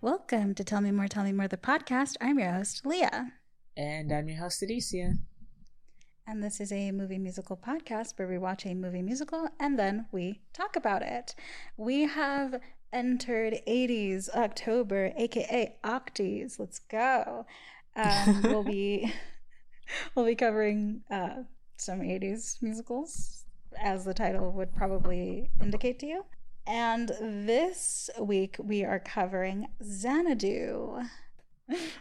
Welcome to Tell Me More, Tell Me More, the podcast. I'm your host, Leah. And I'm your host, Alicia. And this is a movie musical podcast where we watch a movie musical and then we talk about it. We have entered 80s October, aka Octies. Let's go. Um, we'll be we'll be covering uh, some 80s musicals, as the title would probably indicate to you. And this week we are covering Xanadu.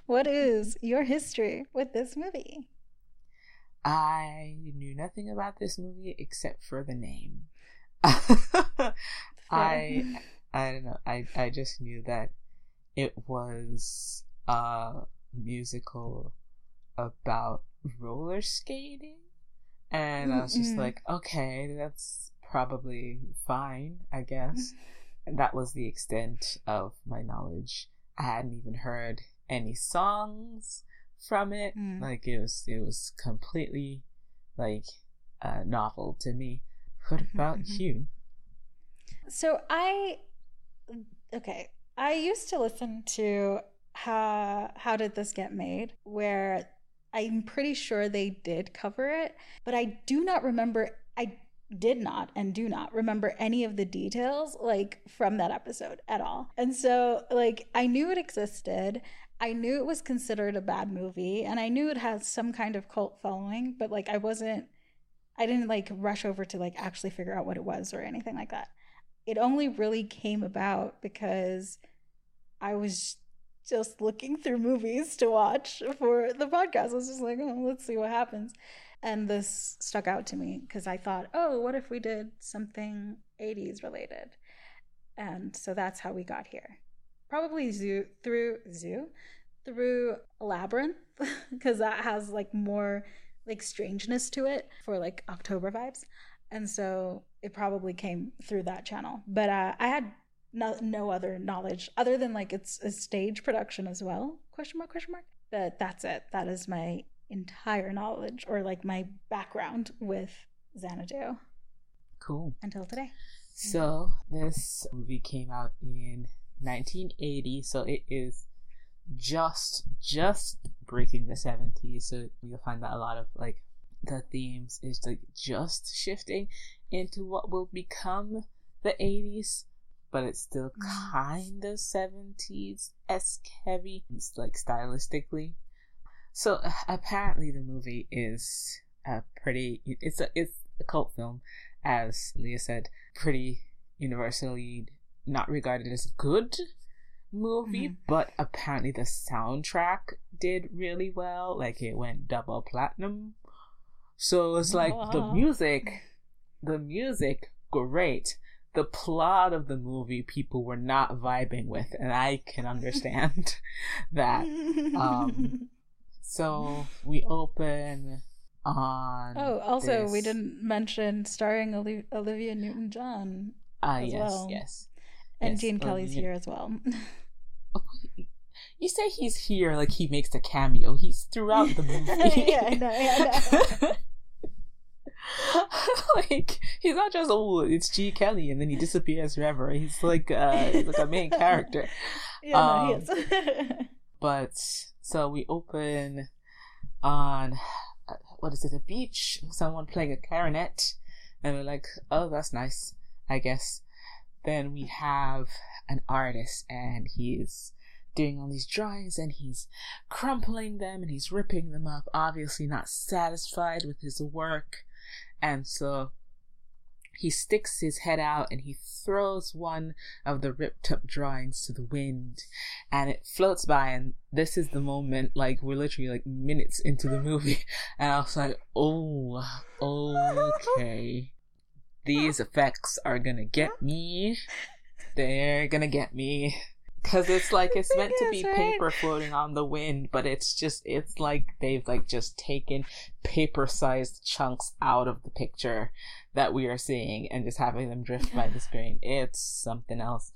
What is your history with this movie? I knew nothing about this movie except for the name. I I don't know. I I just knew that it was a musical about roller skating and I was just mm-hmm. like, okay, that's probably fine, I guess. and that was the extent of my knowledge. I hadn't even heard any songs from it. Mm. Like it was it was completely like uh, novel to me. What mm-hmm, about mm-hmm. you? So I okay, I used to listen to how how did this get made where I'm pretty sure they did cover it, but I do not remember I did not and do not remember any of the details like from that episode at all. And so like I knew it existed. I knew it was considered a bad movie and I knew it has some kind of cult following, but like I wasn't I didn't like rush over to like actually figure out what it was or anything like that. It only really came about because I was just looking through movies to watch for the podcast. I was just like, oh, let's see what happens. And this stuck out to me because I thought, oh, what if we did something 80s related? And so that's how we got here. Probably zoo through zoo through labyrinth because that has like more like strangeness to it for like October vibes. And so it probably came through that channel. But uh, I had no, no other knowledge other than like it's a stage production as well. Question mark? Question mark. But that's it. That is my entire knowledge or like my background with Xanadu. Cool. Until today. So this movie came out in 1980, so it is just just breaking the 70s. So you'll find that a lot of like the themes is like just shifting into what will become the 80s but it's still kind of 70s esque heavy, it's like stylistically. So apparently the movie is a pretty it's a it's a cult film, as Leah said, pretty universally not regarded as a good movie, mm-hmm. but apparently the soundtrack did really well. Like it went double platinum. So it's like the music, the music, great. The plot of the movie people were not vibing with, and I can understand that. Um, so we open on. Oh, also this... we didn't mention starring Olivia Newton John. Ah, uh, yes, well. yes. And yes, Gene Kelly's here as well. Oh, you say he's here like he makes a cameo. He's throughout the movie. yeah, I know. Yeah, I know. like he's not just oh it's Gene Kelly and then he disappears forever. He's like uh he's like a main character. Yeah, um, no, he um, is. but so we open on what is it a beach? Someone playing a clarinet, and we're like, oh that's nice, I guess. Then we have an artist and he's doing all these drawings and he's crumpling them and he's ripping them up, obviously not satisfied with his work. And so he sticks his head out and he throws one of the ripped up drawings to the wind. And it floats by and this is the moment like we're literally like minutes into the movie. And I was like oh okay. These effects are gonna get me. They're gonna get me because it's like it's meant to be right. paper floating on the wind but it's just it's like they've like just taken paper sized chunks out of the picture that we are seeing and just having them drift by the screen. It's something else.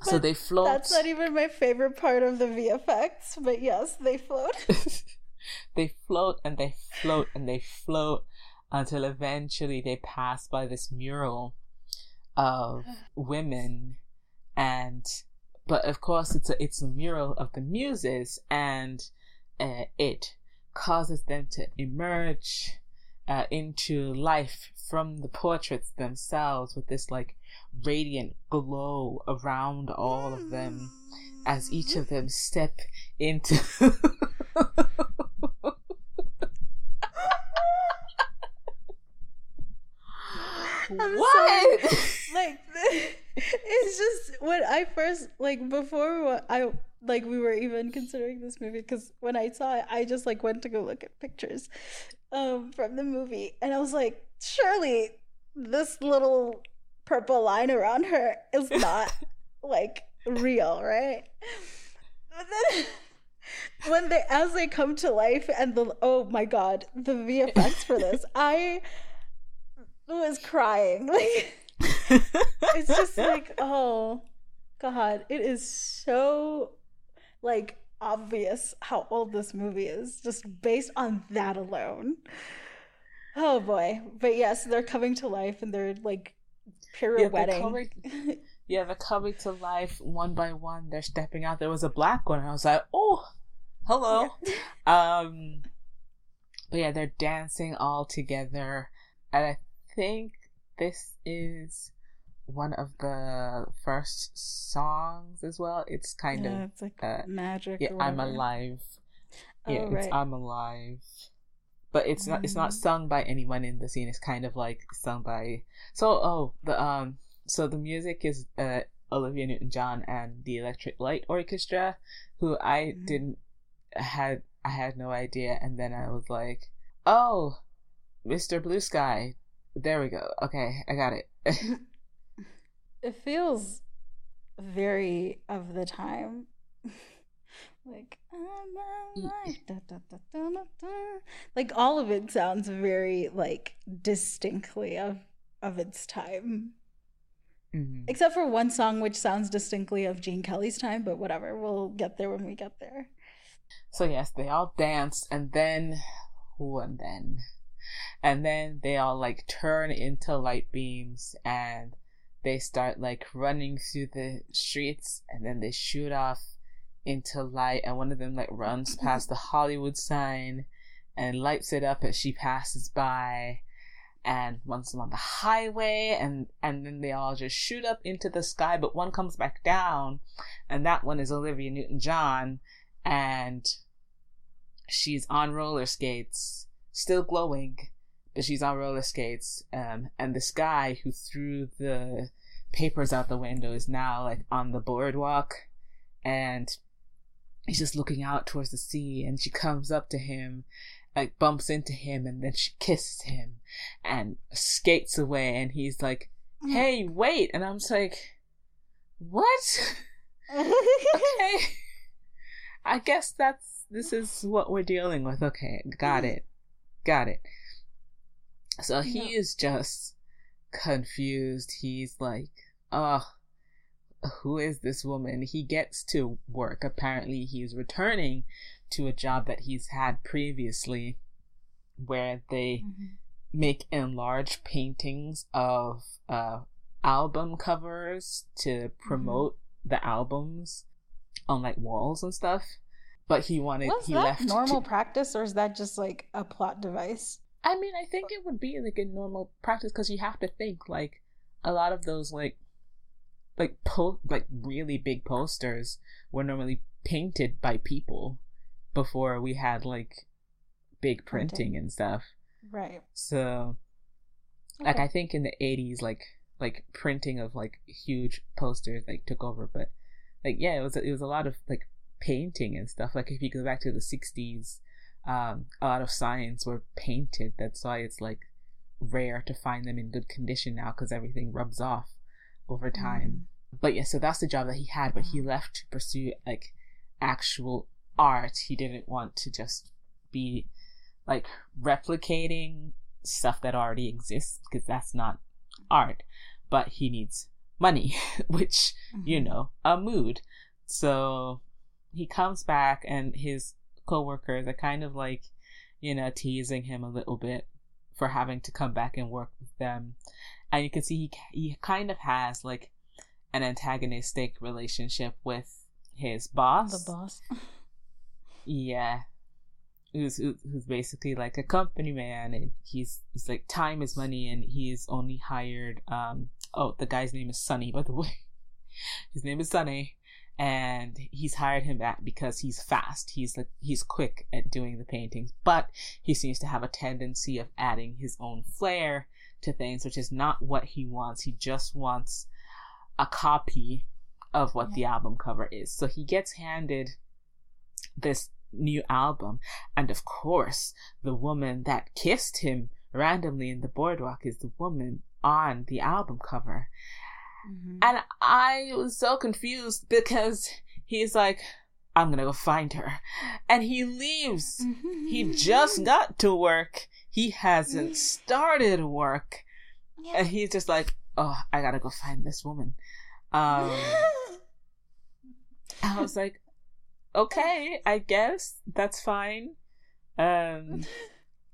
But so they float that's not even my favorite part of the vfx but yes they float. They float and they float and they float until eventually they pass by this mural of women and but of course it's a it's a mural of the muses and uh, it causes them to emerge uh, into life from the portraits themselves with this like radiant glow around all of them as each of them step into what? like it's just when I first like before I like we were even considering this movie because when I saw it, I just like went to go look at pictures um from the movie, and I was like, surely this little purple line around her is not like real, right? But then when they as they come to life and the oh my god, the VFX for this, I was crying. Like it's just like, oh god, it is so like obvious how old this movie is just based on that alone. Oh boy. But yes, they're coming to life and they're like pirouetting. Yeah, coming, yeah, they're coming to life one by one. They're stepping out. There was a black one. I was like, oh, hello. Yeah. um, but yeah, they're dancing all together. And I think this is one of the first songs as well. It's kind yeah, of it's like uh, magic. Yeah, I'm alive. Oh, yeah, right. it's I'm alive. But it's not it's not Mm. sung by anyone in the scene. It's kind of like sung by so oh the um so the music is uh Olivia Newton John and the Electric Light Orchestra, who I Mhm. didn't had I had no idea and then I was like, Oh, Mr. Blue Sky. There we go. Okay, I got it. It feels very of the time. like alive. Da, da, da, like all of it sounds very like distinctly of of its time. Mhm. Except for one song which sounds distinctly of Gene Kelly's time, but whatever. We'll get there when we get there. So yes, they all danced, and then, who and then, and then they all like turn into light beams, and they start like running through the streets, and then they shoot off into light, and one of them like runs past the Hollywood sign, and lights it up as she passes by, and one's on the highway, and and then they all just shoot up into the sky, but one comes back down, and that one is Olivia Newton-John and she's on roller skates, still glowing, but she's on roller skates. Um, and this guy who threw the papers out the window is now like on the boardwalk, and he's just looking out towards the sea. And she comes up to him, like bumps into him, and then she kisses him, and skates away. And he's like, "Hey, wait!" And I'm just like, "What?" okay. I guess that's this is what we're dealing with. Okay, got it. Got it. So he Yeah. is just confused. He's like, oh, who is this woman? He gets to work. Apparently, he's returning to a job that he's had previously where they Mhm. make enlarged paintings of uh, album covers to promote the albums on like walls and stuff. But he wanted Was he that left normal to- practice, or is that just like a plot device? I mean, I think it would be like a normal practice because you have to think like a lot of those like like po- like really big posters were normally painted by people before we had like big printing Printing. and stuff. Right. So like I think in the 80s like like printing of like huge posters like took over but like yeah it was it was a lot of like painting and stuff like if you go back to the 60s um a lot of signs were painted that's why it's like rare to find them in good condition now because everything rubs off over time. But yeah so that's the job that he had but he left to pursue like actual art. He didn't want to just be like replicating stuff that already exists because that's not art but he needs money which you Mhm. know a mood. So he comes back and his coworkers are kind of like you know teasing him a little bit for having to come back and work with them and you can see he he kind of has like an antagonistic relationship with his boss. The boss. Yeah. Who's who's basically like a company man and he's he's like time is money and he's only hired um oh the guy's name is Sonny by the way. His name is Sonny and he's hired him back because he's fast. He's like he's quick at doing the paintings, but he seems to have a tendency of adding his own flair to things, which is not what he wants. He just wants a copy of what yeah. the album cover is. So he gets handed this new album, and of course, the woman that kissed him randomly in the boardwalk is the woman on the album cover. Mm-hmm. And I was so confused because he's like, I'm gonna go find her. And he leaves. Mm-hmm. He just got to work. He hasn't started work. Yeah. And he's just like, oh, I gotta go find this woman. Um, I was like, okay, I guess that's fine. Um,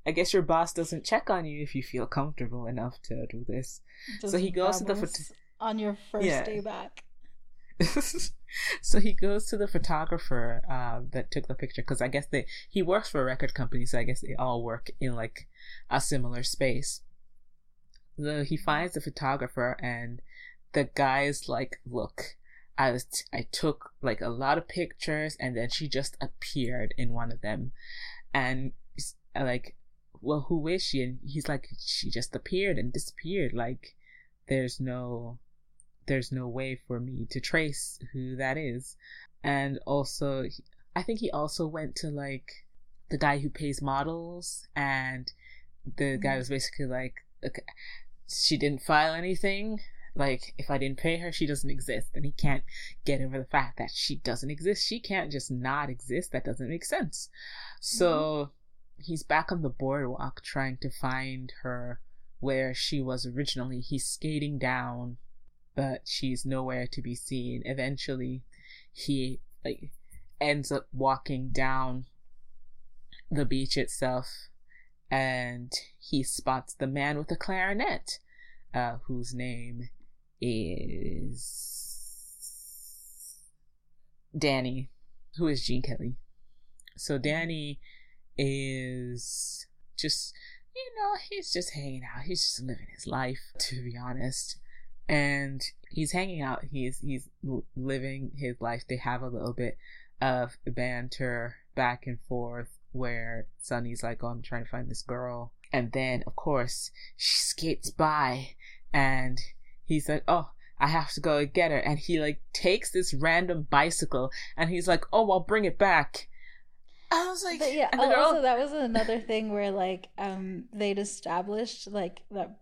I guess your boss doesn't check on you if you feel comfortable enough to do this. so he goes to the phot- on your first yeah. day back. so he goes to the photographer uh, that took the picture because I guess they he works for a record company, so I guess they all work in like a similar space. So he finds the photographer, and the guy's like, "Look, I was t- I took like a lot of pictures, and then she just appeared in one of them, and like, well, who is she?" And he's like, "She just appeared and disappeared. Like, there's no there's no way for me to trace who that is. And also, I think he also went to like the guy who pays models, and the guy mm-hmm. was basically like, okay, she didn't file anything. Like, if I didn't pay her, she doesn't exist. And he can't get over the fact that she doesn't exist. She can't just not exist. That doesn't make sense. So mm-hmm. he's back on the boardwalk trying to find her where she was originally. He's skating down but she's nowhere to be seen. Eventually, he like ends up walking down the beach itself and he spots the man with the clarinet, uh, whose name is Danny, who is Gene Kelly. So Danny is just, you know, he's just hanging out. He's just living his life, to be honest and he's hanging out. He's he's living his life. They have a little bit of banter back and forth where Sonny's like, "Oh, I'm trying to find this girl," and then of course she skates by, and he's like, "Oh." I have to go get her. And he like takes this random bicycle and he's like, Oh, I'll bring it back. I was like, but yeah. Oh, girl... Also, that was another thing where like um they'd established like that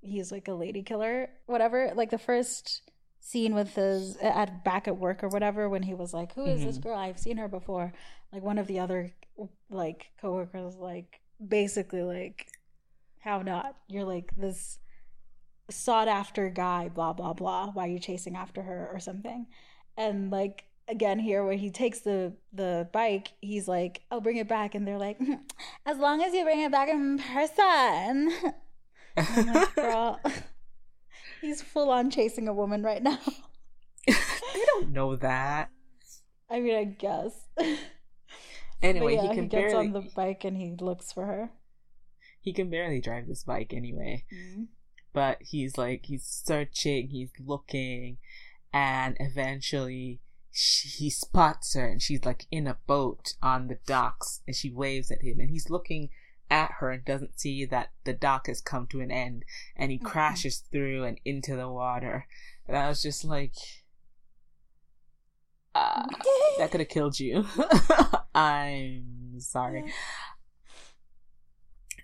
he's like a lady killer, whatever. Like the first scene with his at back at work or whatever when he was like, "Who is mm-hmm. this girl? I've seen her before." Like one of the other like coworkers like basically like, "How not? You're like this sought after guy, blah blah blah. Why are you chasing after her or something?" And like again here where he takes the the bike he's like i'll bring it back and they're like as long as you bring it back in person girl, he's full on chasing a woman right now. I don't know that. I mean, I guess. Anyway, yeah, he can he gets barely... on the bike and he looks for her. He can barely drive this bike anyway. Mm-hmm. But he's like, he's searching, he's looking, and eventually she, he spots her and she's like in a boat on the docks and she waves at him and he's looking at her and doesn't see that the dock has come to an end and he mm-hmm. crashes through and into the water. And I was just like, uh, that could have killed you. I'm sorry.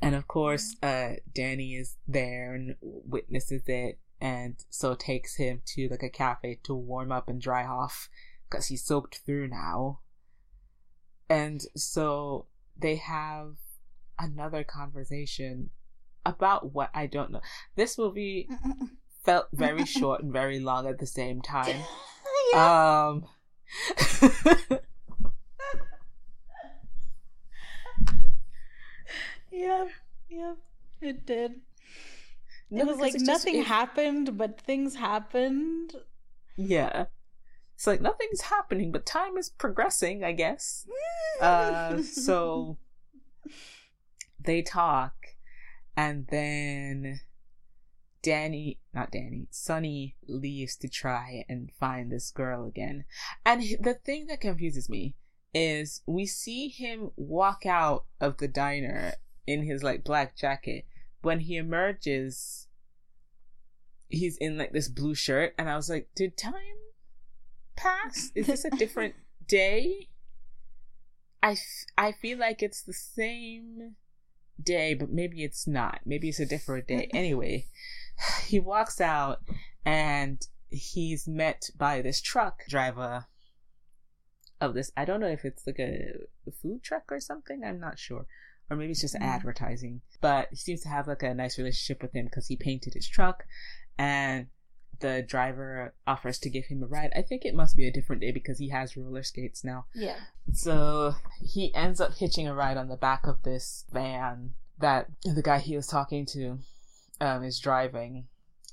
And of course, uh, Danny is there and witnesses it, and so takes him to like a cafe to warm up and dry off because he's soaked through now. And so they have another conversation about what I don't know. This movie felt very short and very long at the same time. yeah. Um Yeah, yeah, it did. No, it was like nothing just, happened, but things happened. Yeah. It's like nothing's happening, but time is progressing, I guess. Uh, so they talk, and then Danny, not Danny, Sonny leaves to try and find this girl again. And the thing that confuses me is we see him walk out of the diner in his like black jacket. When he emerges, he's in like this blue shirt, and I was like, did time pass? Is this a different day? I, f- I feel like it's the same day, but maybe it's not. Maybe it's a different day. Anyway, he walks out and he's met by this truck driver of this. I don't know if it's like a food truck or something. I'm not sure. Or maybe it's just mm. advertising. But he seems to have like a nice relationship with him because he painted his truck and the driver offers to give him a ride. I think it must be a different day because he has roller skates now. Yeah. So he ends up hitching a ride on the back of this van that the guy he was talking to um, is driving,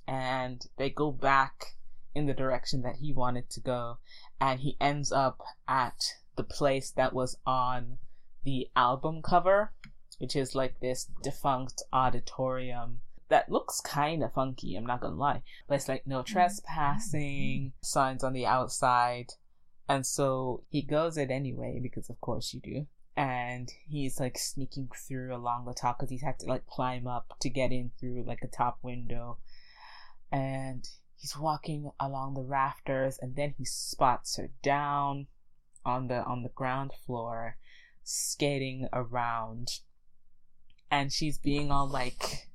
and they go back in the direction that he wanted to go, and he ends up at the place that was on the album cover, which is like this defunct auditorium that looks kind of funky, I'm not gonna lie. But it's like no mm-hmm. trespassing, signs on the outside. And so he goes it anyway, because of course you do. And he's like sneaking through along the top because he's had to like climb up to get in through like a top window. And he's walking along the rafters and then he spots her down on the on the ground floor skating around and she's being all like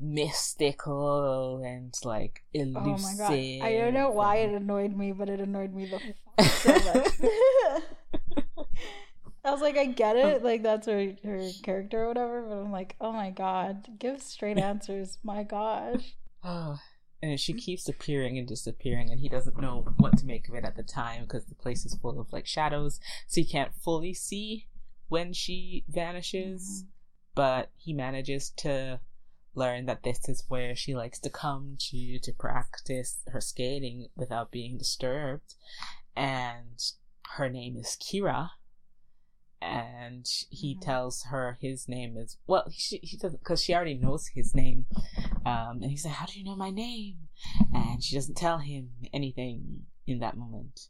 mystical and like elusive. Oh my god! I don't know why it annoyed me, but it annoyed me the so much. I was like, I get it, like that's her her character or whatever, but I'm like, oh my god, give straight answers, my gosh. Oh, and she keeps appearing and disappearing, and he doesn't know what to make of it at the time because the place is full of like shadows, so he can't fully see when she vanishes. Mm-hmm. But he manages to learn that this is where she likes to come to to practice her skating without being disturbed. And her name is Kira. And he mm-hmm. tells her his name is well she, he doesn't because she already knows his name. Um, and he's like how do you know my name? And she doesn't tell him anything in that moment.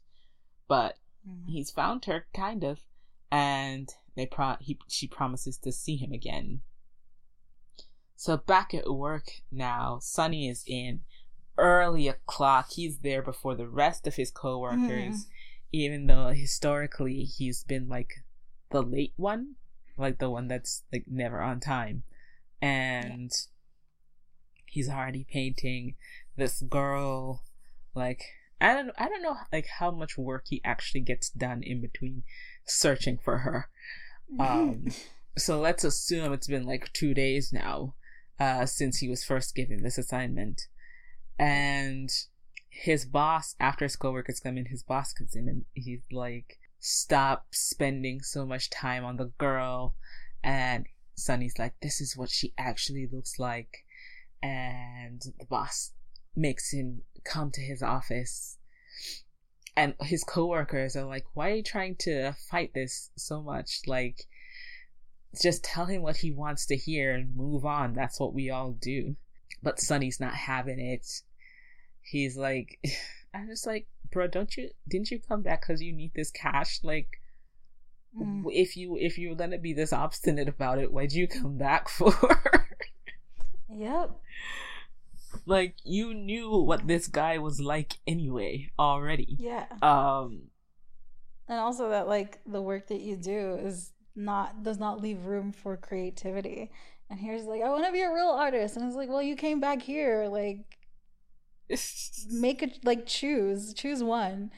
But mm-hmm. he's found her kind of. And they pro he she promises to see him again so back at work now, Sonny is in early o'clock. He's there before the rest of his coworkers, mm. even though historically he's been like the late one, like the one that's like never on time. And he's already painting this girl like I don't I don't know like how much work he actually gets done in between searching for her. Um so let's assume it's been like 2 days now uh, since he was first given this assignment. And his boss, after his coworkers come in, his boss comes in and he's like, stop spending so much time on the girl. And Sonny's like, this is what she actually looks like. And the boss makes him come to his office. And his coworkers are like, why are you trying to fight this so much? Like, just tell him what he wants to hear and move on. That's what we all do. But Sonny's not having it. He's like, I'm just like, bro, don't you, didn't you come back because you need this cash? Like, mm. if you, if you're gonna be this obstinate about it, why'd you come back for? yep. Like, you knew what this guy was like anyway, already. Yeah. Um, and also that, like, the work that you do is not does not leave room for creativity. And here's like, I want to be a real artist, and it's like, well, you came back here, like, make it like choose, choose one.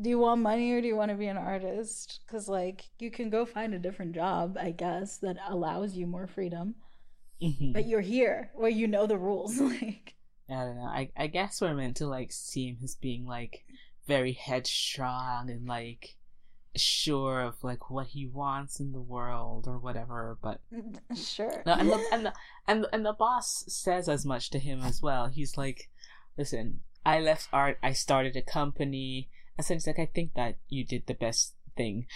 Do you want money or do you want to be an artist? Because like, you can go find a different job, I guess, that allows you more freedom. Mm-hmm. But you're here where you know the rules, like. I don't know. I I guess we're meant to like see him as being like very headstrong and like sure of like what he wants in the world or whatever but sure no, and, the, and the and and the boss says as much to him as well he's like listen I left art, I started a company. And so he's like, I think that you did the best thing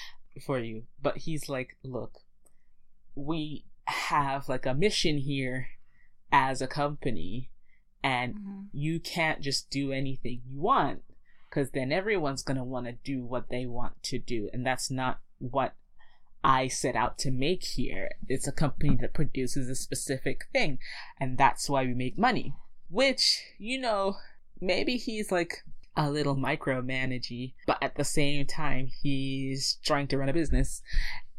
for you. But he's like, look, we have like a mission here as a company and mm-hmm. you can't just do anything you want because then everyone's going to want to do what they want to do and that's not what I set out to make here. It's a company that produces a specific thing and that's why we make money. Which, you know, maybe he's like a little micromanagey, but at the same time, he's trying to run a business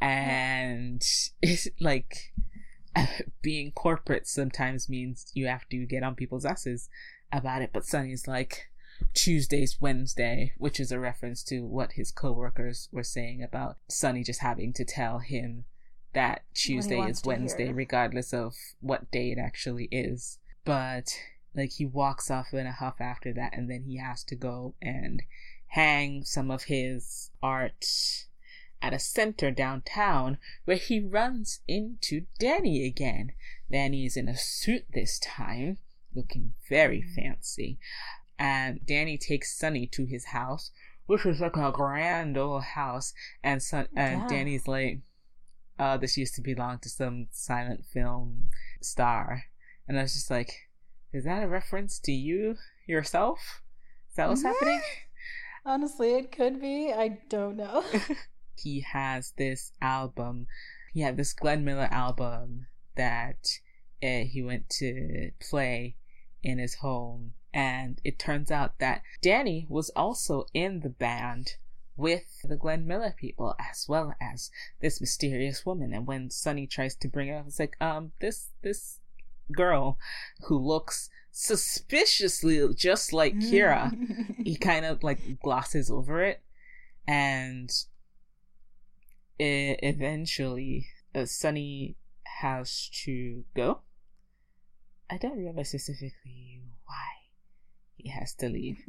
and it's like being corporate sometimes means you have to get on people's asses about it. But Sonny's like, Tuesday's Wednesday, which is a reference to what his coworkers were saying about Sonny just having to tell him that Tuesday is Wednesday, regardless of what day it actually is. But like he walks off in a huff after that, and then he has to go and hang some of his art at a center downtown where he runs into Danny again. Danny is in a suit this time, looking very mm. fancy. And Danny takes Sonny to his house, which is like a grand old house. And Son- yeah. Danny's like, uh, this used to belong to some silent film star. And I was just like, is that a reference to you yourself? Is that what's happening? Honestly, it could be. I don't know. he has this album. He had this Glenn Miller album that uh, he went to play in his home. And it turns out that Danny was also in the band with the Glenn Miller people as well as this mysterious woman. And when Sonny tries to bring it up, it's like, um, this, this girl who looks suspiciously just like Kira, he kind of like glosses over it. And it eventually uh, Sonny has to go. I don't remember specifically he has to leave.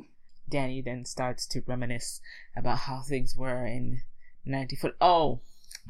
Danny then starts to reminisce about how things were in 94. Oh,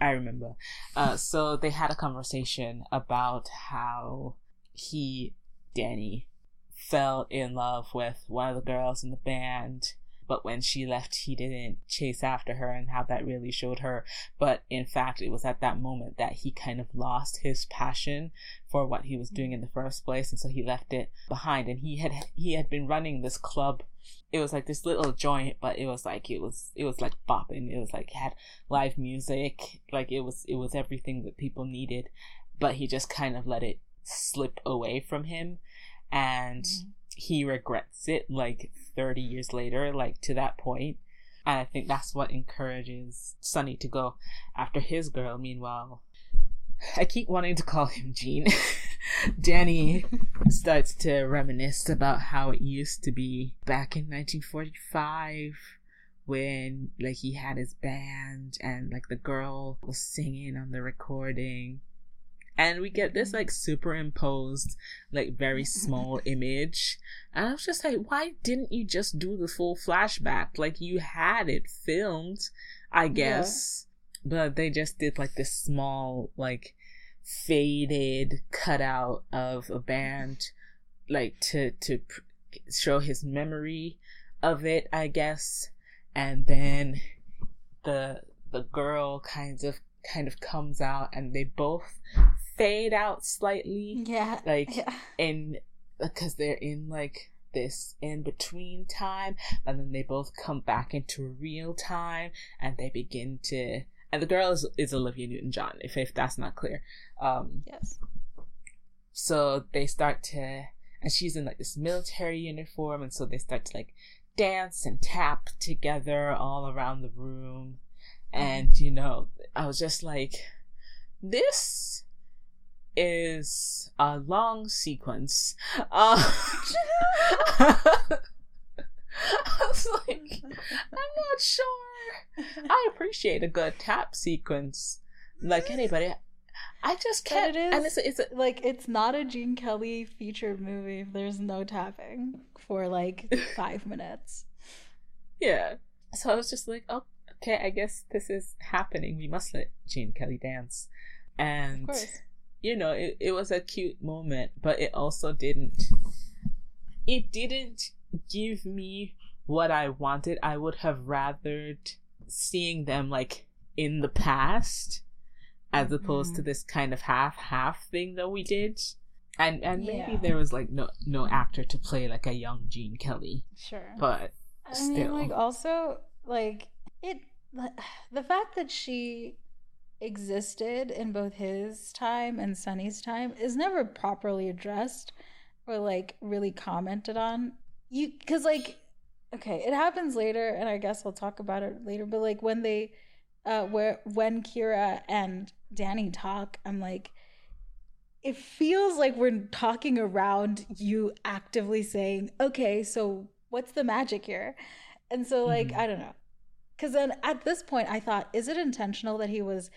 I remember. Uh, so they had a conversation about how he, Danny, fell in love with one of the girls in the band but when she left, he didn't chase after her and how that really showed her. But in fact, it was at that moment that he kind of lost his passion for what he was doing in the first place. And so he left it behind and he had, he had been running this club. It was like this little joint, but it was like, it was, it was like bopping. It was like, had live music. Like it was, it was everything that people needed, but he just kind of let it slip away from him. And mm-hmm he regrets it like 30 years later, like to that point. And I think that's what encourages Sonny to go after his girl. Meanwhile, I keep wanting to call him Gene. Danny starts to reminisce about how it used to be back in 1945 when like he had his band and like the girl was singing on the recording and we get this like superimposed like very small image. And i was just like why didn't you just do the full flashback? Like you had it filmed i guess. Yeah. but they just did like this small like faded cutout of a band like to to pr- show his memory of it i guess. And then the the girl kind of kind of comes out and they both fade out slightly. Yeah. Like yeah. in because they're in like this in between time and then they both come back into real time and they begin to and the girl is, is Olivia Newton John, if if that's not clear. Um Yes. So they start to and she's in like this military uniform and so they start to like dance and tap together all around the room. And you know, I was just like this is a long sequence. Uh, I was like, I'm not sure. I appreciate a good tap sequence, like anybody. I just can't. But it is, and it's, it's a, like it's not a Gene Kelly featured movie. If there's no tapping for like five minutes. Yeah. So I was just like, oh, okay. I guess this is happening. We must let Gene Kelly dance, and you know, it, it was a cute moment, but it also didn't, it didn't give me what I wanted. I would have rathered seeing them like in the past as opposed mm-hmm. to this kind of half half thing that we did. And and yeah. maybe there was like no no actor to play like a young Gene Kelly. Sure. But I still. mean like also like it the fact that she existed in both his time and Sonny's time is never properly addressed or like really commented on. You cuz like okay, it happens later and I guess we'll talk about it later, but like when they uh where when Kira and Danny talk, I'm like it feels like we're talking around you actively saying, "Okay, so what's the magic here?" And so like, mm-hmm. I don't know. Cuz then at this point I thought, is it intentional that he was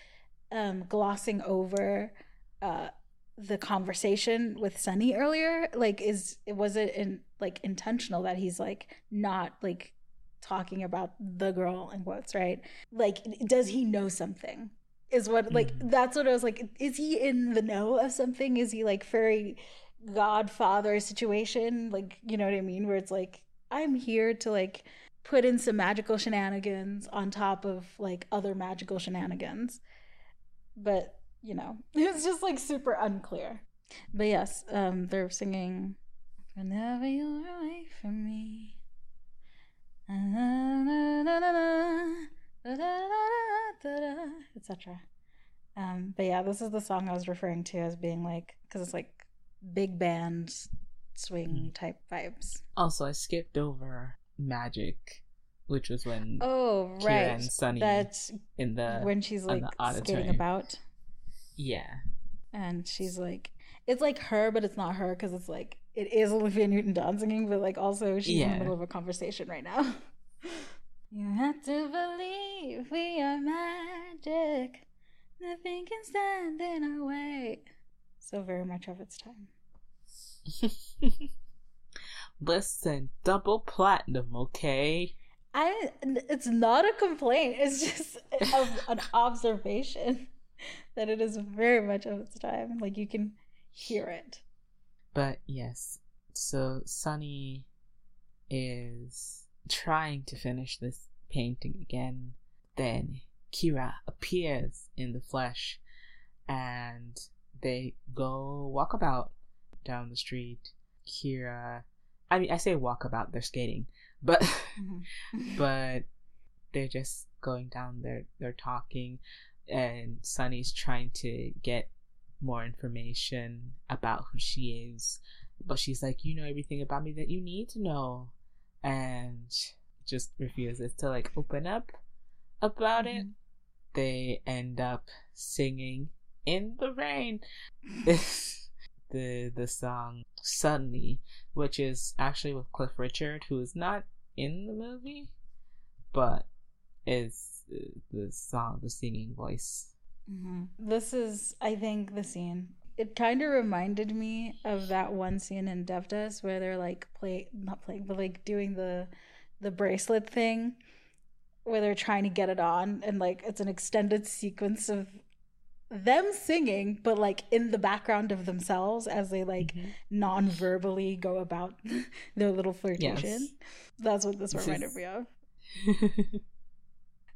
um glossing over uh the conversation with Sonny earlier? Like is was it in like intentional that he's like not like talking about the girl in quotes, right? Like does he know something? is what like mm-hmm. that's what I was like. Is he in the know of something? Is he like very Godfather situation? Like you know what I mean? Where it's like I'm here to like put in some magical shenanigans on top of like other magical shenanigans, but you know it's just like super unclear. But yes, um, they're singing "Whenever You're Away from Me." etc. Um, but yeah, this is the song I was referring to as being like because it's like big band swing mm. type vibes. Also, I skipped over Magic, which was when oh Kira right and Sonny that's in the when she's like skating about. Yeah, and she's like it's like her, but it's not her because it's like it is Olivia Newton John singing, but like also she's yeah. in the middle of a conversation right now. You have to believe we are magic. Nothing can stand in our way. So very much of its time. Listen, double platinum, okay? I. It's not a complaint. It's just a, an observation that it is very much of its time. Like you can hear it. But yes, so Sonny is trying to finish this painting again. Then Kira appears in the flesh and they go walk about down the street. Kira, I mean, I say walk about, they're skating, but, mm-hmm. but they're just going down there, they're talking, and Sonny's trying to get more information about who she is. But she's like, You know everything about me that you need to know and just refuses to like open up about mm-hmm. it. They end up singing in the rain the the song Suddenly, which is actually with Cliff Richard, who is not in the movie, but is the song, the singing voice. Mm-hmm. This is, I think, the scene it kind of reminded me of that one scene in Devdas where they're like play not playing but like doing the the bracelet thing where they're trying to get it on and like it's an extended sequence of them singing but like in the background of themselves as they like mm-hmm. non-verbally go about their little flirtation yes. that's what this, this reminded is... me of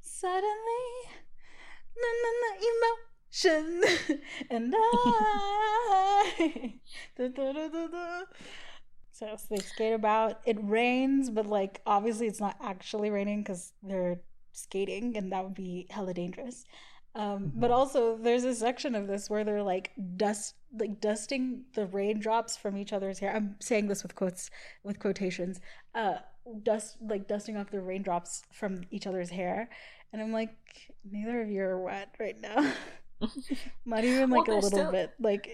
suddenly na, na, na, emo and I. da, da, da, so they skate about. It rains, but like obviously it's not actually raining because they're skating, and that would be hella dangerous. Um, mm-hmm. But also, there's a section of this where they're like dust, like dusting the raindrops from each other's hair. I'm saying this with quotes, with quotations. Uh, dust, like dusting off the raindrops from each other's hair, and I'm like, neither of you are wet right now. Not even like well, a little still, bit. Like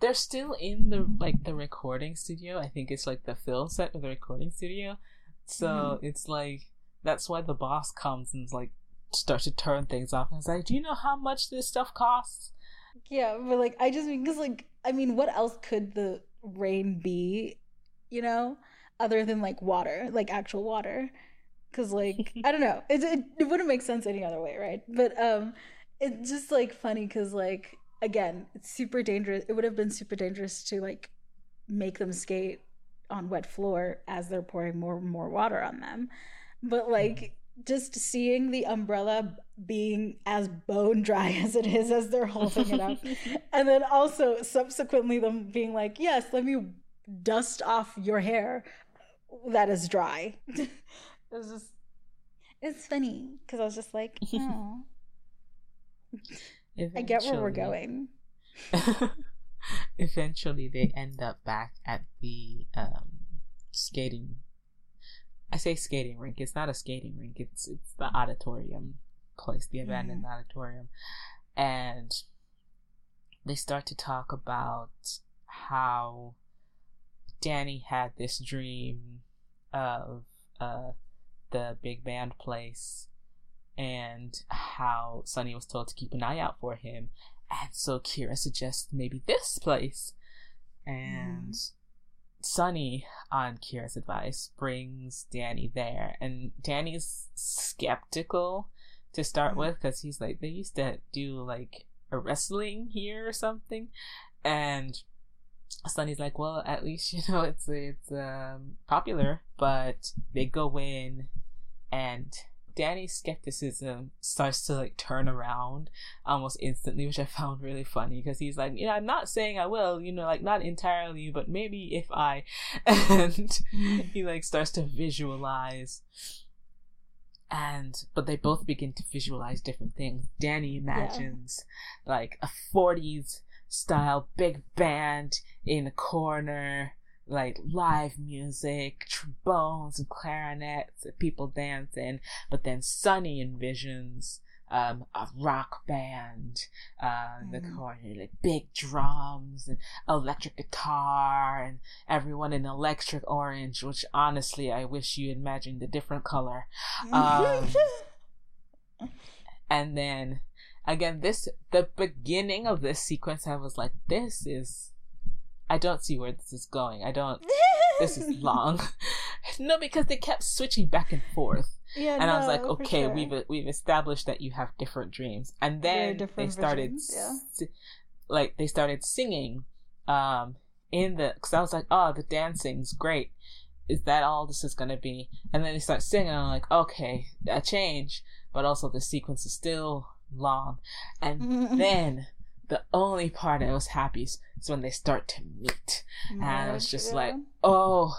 they're still in the like the recording studio. I think it's like the film set of the recording studio. So mm-hmm. it's like that's why the boss comes and is like start to turn things off and it's like, Do you know how much this stuff costs? Yeah, but like I just mean because like I mean what else could the rain be, you know, other than like water, like actual water? Because like I don't know, it, it it wouldn't make sense any other way, right? But um it's just like funny because like again it's super dangerous it would have been super dangerous to like make them skate on wet floor as they're pouring more and more water on them. But like just seeing the umbrella being as bone dry as it is as they're holding it up. and then also subsequently them being like, Yes, let me dust off your hair that is dry. it was just it's funny because I was just like, oh. I get where we're going. Eventually, they end up back at the um, skating. I say skating rink. It's not a skating rink. It's it's the auditorium place, the abandoned mm. auditorium, and they start to talk about how Danny had this dream of uh, the big band place and how Sonny was told to keep an eye out for him. And so Kira suggests maybe this place. And mm. Sonny, on Kira's advice, brings Danny there. And Danny's skeptical to start mm. with because he's like, they used to do like a wrestling here or something. And Sonny's like, well, at least you know it's it's um, popular, but they go in, and Danny's skepticism starts to like turn around almost instantly, which I found really funny because he's like, you know, I'm not saying I will, you know, like not entirely, but maybe if I, and he like starts to visualize and but they both begin to visualize different things. Danny imagines yeah. like a 40s style big band in a corner, like live music, trombones and clarinets, and people dancing. But then Sonny envisions um, a rock band uh, in the mm. corner, like big drums and electric guitar, and everyone in electric orange. Which honestly, I wish you imagined a different color. Um, and then again this the beginning of this sequence i was like this is i don't see where this is going i don't this is long no because they kept switching back and forth yeah, and no, I was like, okay, sure. we've we've established that you have different dreams, and then they started, yeah. like they started singing, um, in the because I was like, oh, the dancing's great. Is that all this is gonna be? And then they start singing, and I'm like, okay, a change, but also the sequence is still long. And then the only part I was happy is when they start to meet. and I was just like, oh,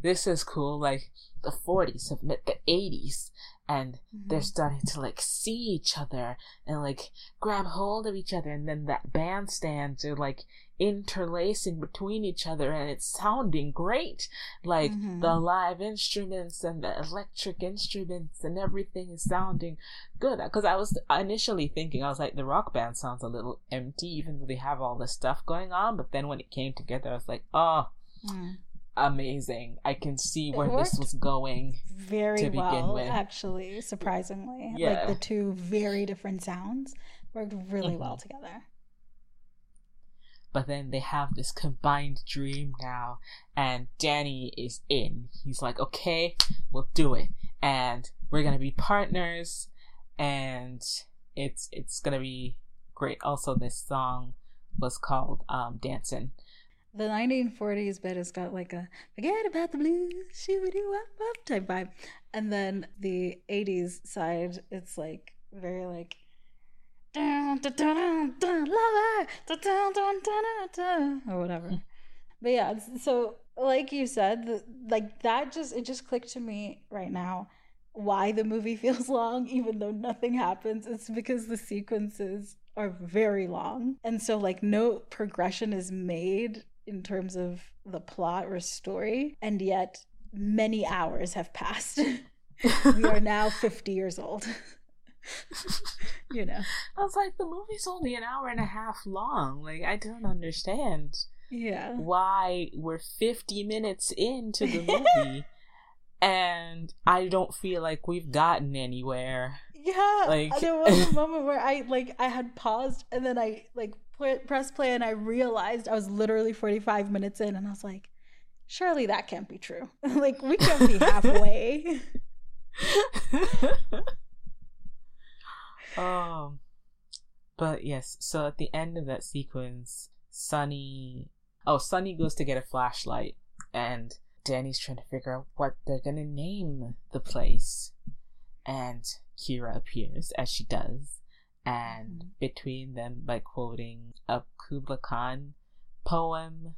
this is cool. Like the 40s have met the 80s and mm-hmm. they're starting to like see each other and like grab hold of each other and then that bandstands are like interlacing between each other and it's sounding great like mm-hmm. the live instruments and the electric instruments and everything is sounding good because i was initially thinking i was like the rock band sounds a little empty even though they have all this stuff going on but then when it came together i was like oh mm amazing. I can see where this was going very well, actually, surprisingly. Yeah. Like the two very different sounds worked really mm-hmm. well together. But then they have this combined dream now, and Danny is in. He's like, okay, we'll do it. And we're gonna be partners, and it's it's gonna be great. Also, this song was called um, Dancing the 1940s bit has got like a forget about the blues, shooty wop wop type vibe. And then the 80s side, it's like very like or whatever. But yeah, so like you said, like that just it just clicked to me right now why the movie feels long even though nothing happens. It's because the sequences are very long. And so like no progression is made in terms of the plot or story, and yet many hours have passed. we are now 50 years old. you know. I was like, the movie's only an hour and a half long. Like, I don't understand. Yeah. Why we're 50 minutes into the movie and I don't feel like we've gotten anywhere. Yeah. Like there was a moment where I like I had paused and then I like press play and I realized I was literally 45 minutes in and I was like, surely that can't be true. like, we can't be halfway. Um, but yes, so at the end of that sequence, Sonny, oh, Sonny goes to get a flashlight and Danny's trying to figure out what they're gonna name the place. And Kira appears, as she does, and mm-hmm. between them, by quoting a Kubla Khan poem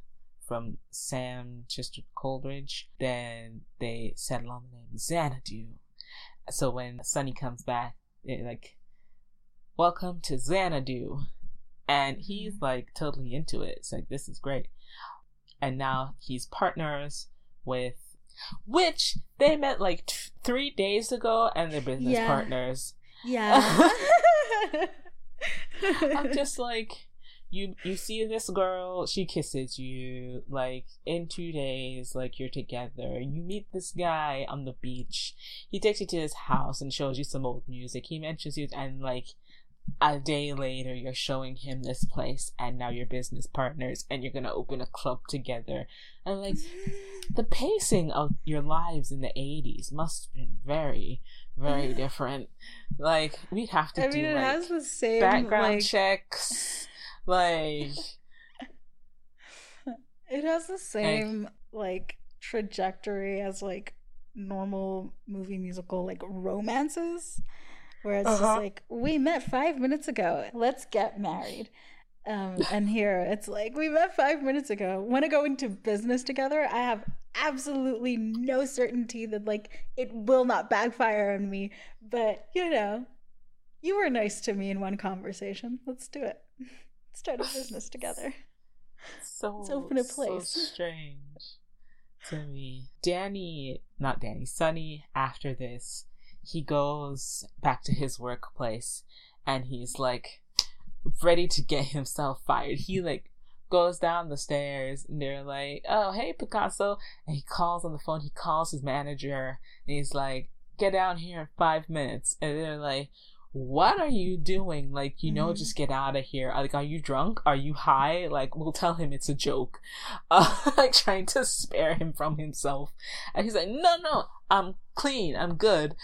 from Samuel Taylor Coleridge, then they settle on the name Xanadu. So when Sonny comes back, they're like, Welcome to Xanadu. And he's mm-hmm. like totally into it. It's like, this is great. And now he's partners with, which they met like t- three days ago and they're business yeah. partners. Yeah. I'm just like, you you see this girl, she kisses you like in two days, like you're together. You meet this guy on the beach. He takes you to his house and shows you some old music. He mentions you and like a day later you're showing him this place and now you're business partners and you're gonna open a club together. And like the pacing of your lives in the 80s must have been very very different. Like we'd have to I do mean, it like, has the same background like... checks like it has the same like, like trajectory as like normal movie musical like romances where it's uh-huh. just like we met five minutes ago. Let's get married. Um, and here it's like we met five minutes ago. Want to go into business together? I have absolutely no certainty that like it will not backfire on me but you know you were nice to me in one conversation. Let's do it. Let's start a business together. So let's open a place. so strange to me. Danny not danny sonny after this he goes back to his workplace and he's like ready to get himself fired. He like goes down the stairs and they're like, "Oh, hey Picasso." And he calls on the phone. He calls his manager and he's like, "Get down here in 5 minutes." And they're like, what are you doing? Like, you know, mm-hmm. just get out of here. Like, are you drunk? Are you high? Like, we'll tell him it's a joke. Uh, like, trying to spare him from himself. And he's like, no, no, I'm clean. I'm good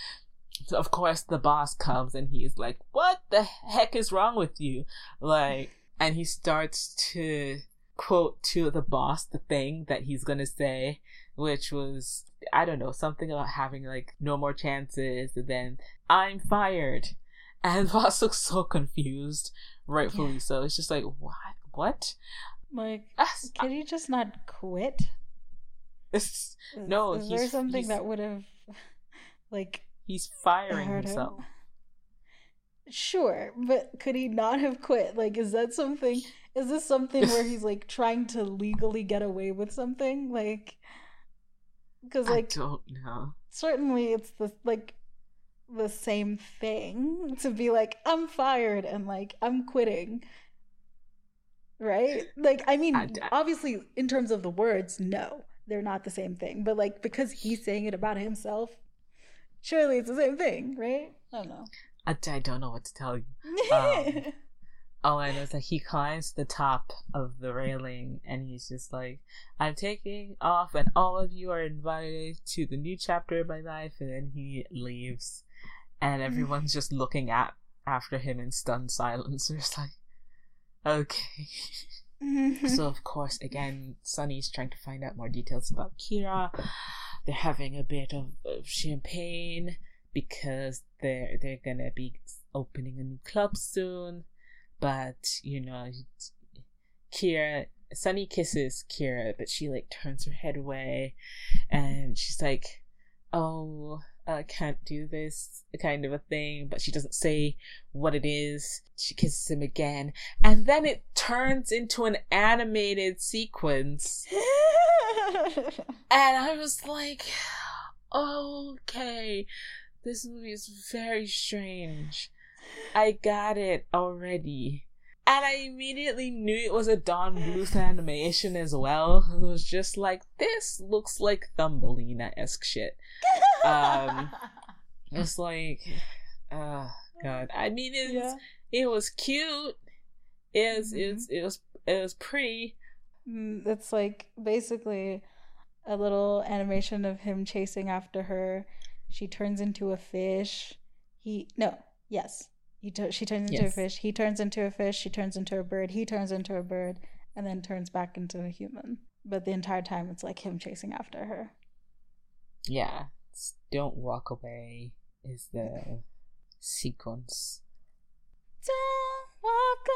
of course the boss comes and he's like what the heck is wrong with you? Like and he starts to quote to the boss the thing that he's gonna say which was i don't know something about having like no more chances and then i'm fired. And the boss looks so confused rightfully yeah. so. It's just like what what? Like can he just not quit? It's, no is there something that would have like He's firing himself. Him. Sure, but could he not have quit? Like, is that something? Is this something where he's like trying to legally get away with something? Like, because like I don't know. Certainly, it's the like the same thing to be like I'm fired and like I'm quitting. Right? Like, I mean, I, I, obviously, in terms of the words, no, they're not the same thing. But like, because he's saying it about himself, Surely it's the same thing, right? I don't know. I, I don't know what to tell you. Um, all I know is that he climbs the top of the railing and he's just like, I'm taking off and all of you are invited to the new chapter of my life. And then he leaves and everyone's just looking at after him in stunned silence. It's like, okay. so of course, again, Sonny's trying to find out more details about Kira they're having a bit of, of champagne because they're they're gonna be opening a new club soon. But you know, Kira Sonny kisses Kira, but she like turns her head away, and she's like, "Oh, I can't do this," kind of a thing. But she doesn't say what it is. She kisses him again, and then it turns into an animated sequence. and I was like, okay, this movie is very strange. I got it already. And I immediately knew it was a Don Bluth animation as well. It was just like, this looks like Thumbelina esque shit. Um, it's like, oh god. I mean, it's, yeah. it was cute. It was, mm-hmm. it was, it was, it was pretty. Mm, it's like basically a little animation of him chasing after her. She turns into a fish. He no, yes. He t- she turns into yes. a fish. He turns into a fish. She turns into a bird. He turns into a bird, and then turns back into a human. but the entire time it's like him chasing after her. Yeah. Don't walk away is the sequence. Don't walk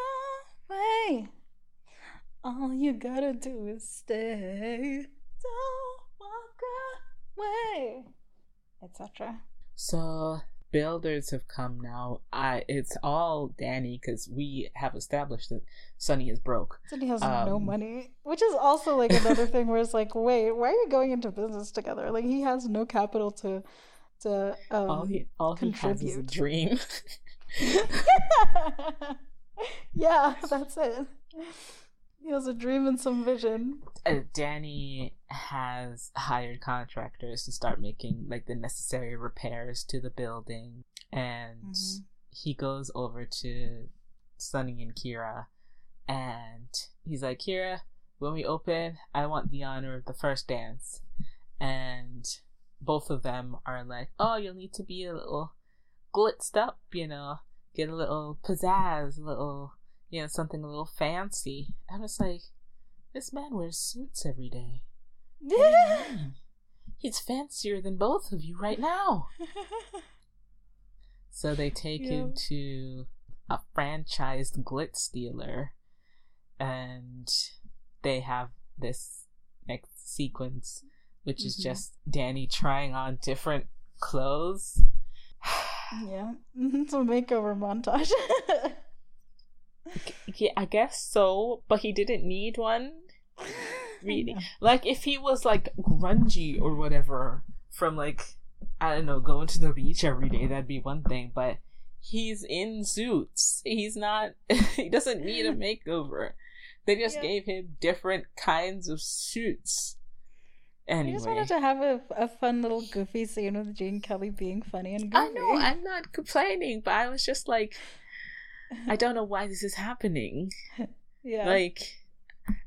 away. All you gotta do is stay. Don't walk away. Etc. So builders have come now. I it's all Danny because we have established that Sonny is broke. Sonny has um, no money, which is also like another thing where it's like, wait, why are you going into business together? Like he has no capital to to um, all he all contribute. he has is a dream. yeah, that's it. He has a dream and some vision. Uh, Danny has hired contractors to start making like the necessary repairs to the building, and mm-hmm. he goes over to Sonny and Kira, and he's like, "Kira, when we open, I want the honor of the first dance," and both of them are like, "Oh, you'll need to be a little glitzed up, you know, get a little pizzazz, a little, you know, something a little fancy." I was like, this man wears suits every day. Yeah. He's fancier than both of you right now. so they take yeah. him to a franchised glitz dealer, and they have this next sequence which mm-hmm. is just Danny trying on different clothes. yeah, it's a makeover montage. yeah, I guess so, but he didn't need one. Really, like if he was like grungy or whatever from like I don't know going to the beach every day, that'd be one thing. But he's in suits. He's not. he doesn't need a makeover. They just yeah. gave him different kinds of suits. Anyway. I just wanted to have a, a fun little goofy scene with Gene Kelly being funny and goofy. I know, I'm not complaining, but I was just like, I don't know why this is happening. yeah. Like,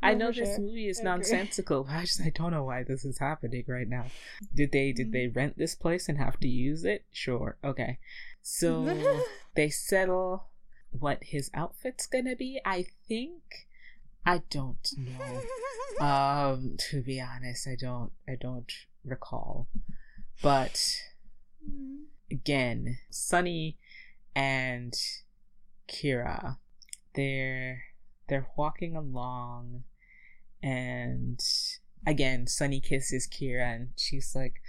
I know this sure. movie is I nonsensical, but I just I don't know why this is happening right now. Did they did mm-hmm. they rent this place and have to use it? Sure. Okay. So they settle what his outfit's gonna be, I think. I don't know. um, to be honest, I don't. I don't recall. But again, Sonny and Kira, they're they're walking along, and again, Sonny kisses Kira, and she's like,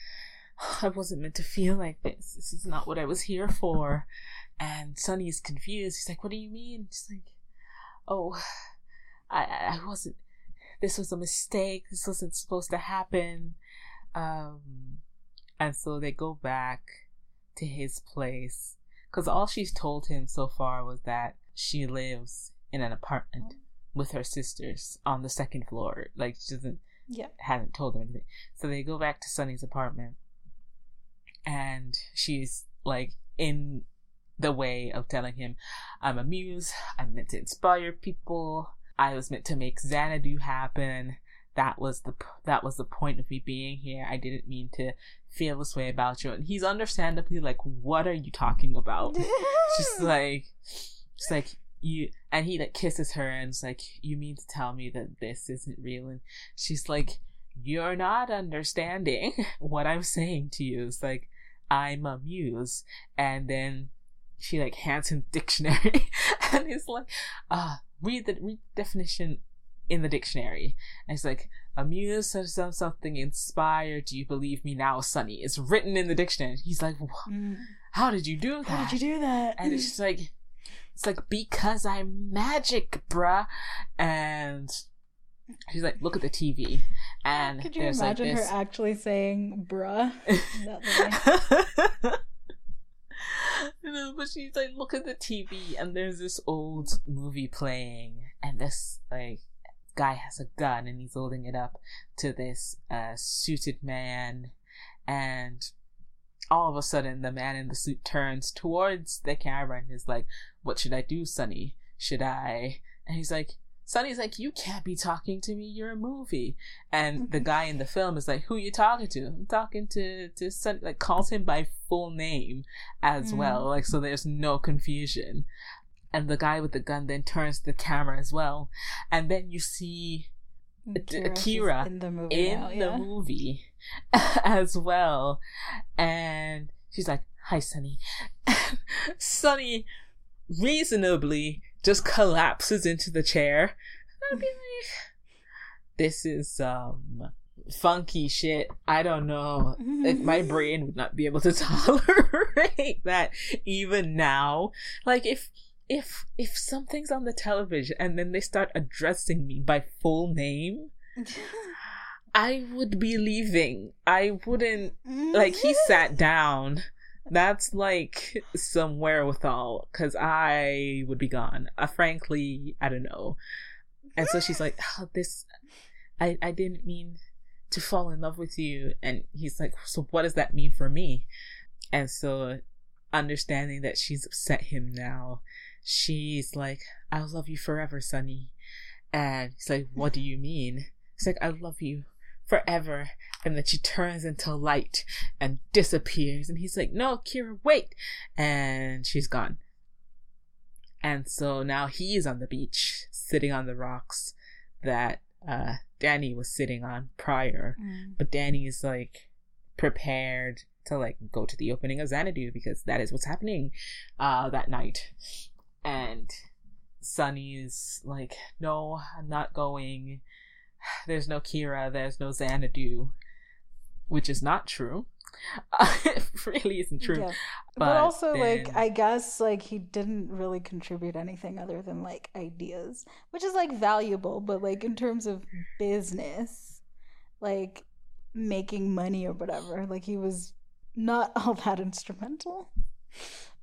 "I wasn't meant to feel like this. This is not what I was here for." And Sonny is confused. He's like, "What do you mean?" She's like, "Oh." I, I wasn't, this was a mistake. This wasn't supposed to happen. Um, and so they go back to his place. Cause all she's told him so far was that she lives in an apartment with her sisters on the second floor. Like she doesn't, yeah, hasn't told them anything. So they go back to Sonny's apartment, and she's like in the way of telling him, "I'm a muse. I'm meant to inspire people. I was meant to make Xanadu happen. That was the that was the point of me being here. I didn't mean to feel this way about you. And he's understandably like, "What are you talking about?" just like, just like you. And he like kisses her and it's like, "You mean to tell me that this isn't real?" And she's like, "You're not understanding what I'm saying to you." It's like, I'm a muse, and then she like hands him dictionary, and he's like, "Ah." read the read the definition in the dictionary. And it's like, amused some something inspired. Do you believe me now, Sonny? It's written in the dictionary. He's like, mm. how did you do that? How did you do that? And it's just like, it's like because I'm magic, bruh. And she's like, look at the TV. And could you imagine like her actually saying bruh? you know, but she's like, look at the TV, and there's this old movie playing, and this like guy has a gun, and he's holding it up to this uh, suited man, and all of a sudden, the man in the suit turns towards the camera and is like, "What should I do, sonny Should I?" And he's like, sonny's like, you can't be talking to me. You're a movie. And the mm-hmm. guy in the film is like, who you talking to? I'm talking to, to sonny like calls him by full name as mm. well. Like, so there's no confusion. And the guy with the gun then turns the camera as well. And then you see Kira, she's Kira in the movie. in now, the yeah. movie as well. And she's like, Hi, Sonny. Sonny reasonably just collapses into the chair. I'd be like, This is um funky shit. I don't know. Like, my brain would not be able to tolerate that even now. Like if if if something's on the television and then they start addressing me by full name, I would be leaving. I wouldn't like he sat down. That's like some wherewithal because I would be gone. Uh, frankly, I don't know. And so she's like, oh, "This, I, I didn't mean to fall in love with you." And he's like, "So what does that mean for me?" And so, understanding that she's upset him now, she's like, "I'll love you forever, Sonny." And he's like, "What do you mean?" He's like, "I love you forever." And then she turns into light and disappears. And he's like, "No, Kira, wait!" And she's gone. And so now he's on the beach, sitting on the rocks that uh, Danny was sitting on prior. Mm. But Danny is like prepared to like go to the opening of Xanadu because that is what's happening uh, that night. And Sonny's like, no, I'm not going. There's no Kira, there's no Xanadu, which is not true. it really isn't true. Yeah. But, But also, like, I guess, like, he didn't really contribute anything other than, like, ideas, which is, like, valuable, but, like, in terms of business, like, making money or whatever, like, he was not all that instrumental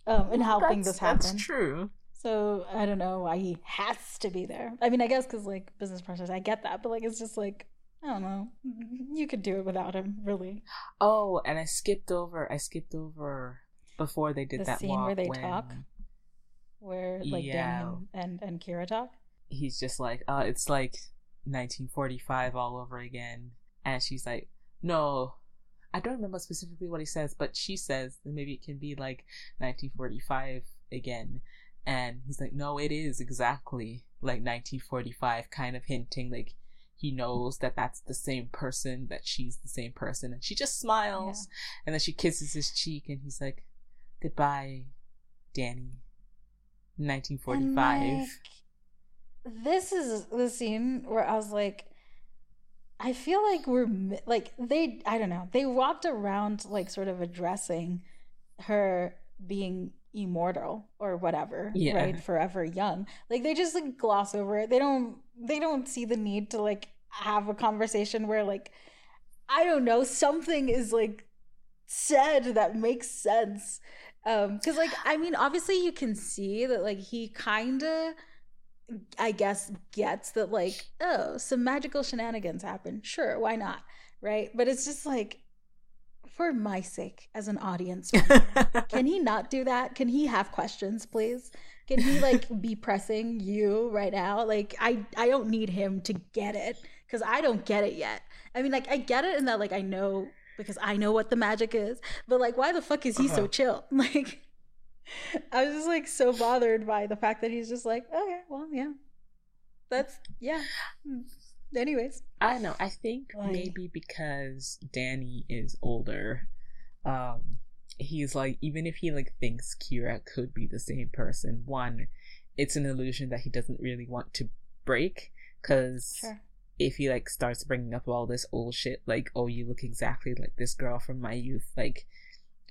um, in helping That's- this happen. That's true. So I don't know why he has to be there. I mean, I guess because like business process, I get that, but like it's just like I don't know. You could do it without him, really. Oh, and I skipped over. I skipped over before they did The that scene walk where they when talk? Where like Yeah. And, and and Kira talk. He's just like, uh, it's like 1945 all over again, and she's like, no. I don't remember specifically what he says, but she says that maybe it can be like 1945 again. And he's like, no, it is exactly like 1945, kind of hinting like he knows that that's the same person, that she's the same person. And she just smiles. And then she kisses his cheek, and he's like, goodbye, Danny. 1945. Like, this is the scene where I was like, I feel like we're like they. I don't know. They walked around like sort of addressing her being immortal or whatever, Yeah. right? Forever young. Like they just like gloss over it. They don't. They don't see the need to like have a conversation where like I don't know something is like said that makes sense um because like i mean obviously you can see that like he kind of i guess gets that like oh some magical shenanigans happen sure why not right but it's just like for my sake as an audience member, can he not do that? Can he have questions please? Can he like be pressing you right now? Like i i don't need him to get it because i don't get it yet. I mean like i get it in that like i know because i know what the magic is but like why the fuck is he so Uh-huh. chill? Like i was just like so bothered by the fact that he's just like okay well yeah. That's yeah. Hmm. Anyways I know. I think Why? maybe because Danny is older, um, he's like even if he like thinks Kira could be the same person, one, it's an illusion that he doesn't really want to break. Because sure if he like starts bringing up all this old shit, like oh you look exactly like this girl from my youth, like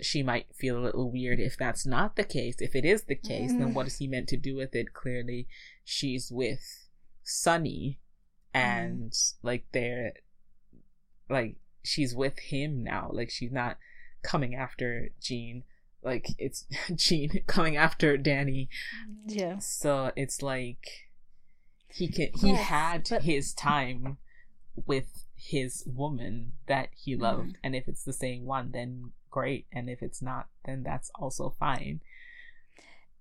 she might feel a little weird if that's not the case. If it is the case, then Mm. what is he meant to do with it? Clearly, she's with Sonny, and like they're like she's with him now. Like she's not coming after Gene. Like it's Gene coming after Danny. yeah So it's like he can he Yes, had but- his time with his woman that he loved, Mhm. and if it's the same one, then great, and if it's not, then that's also fine.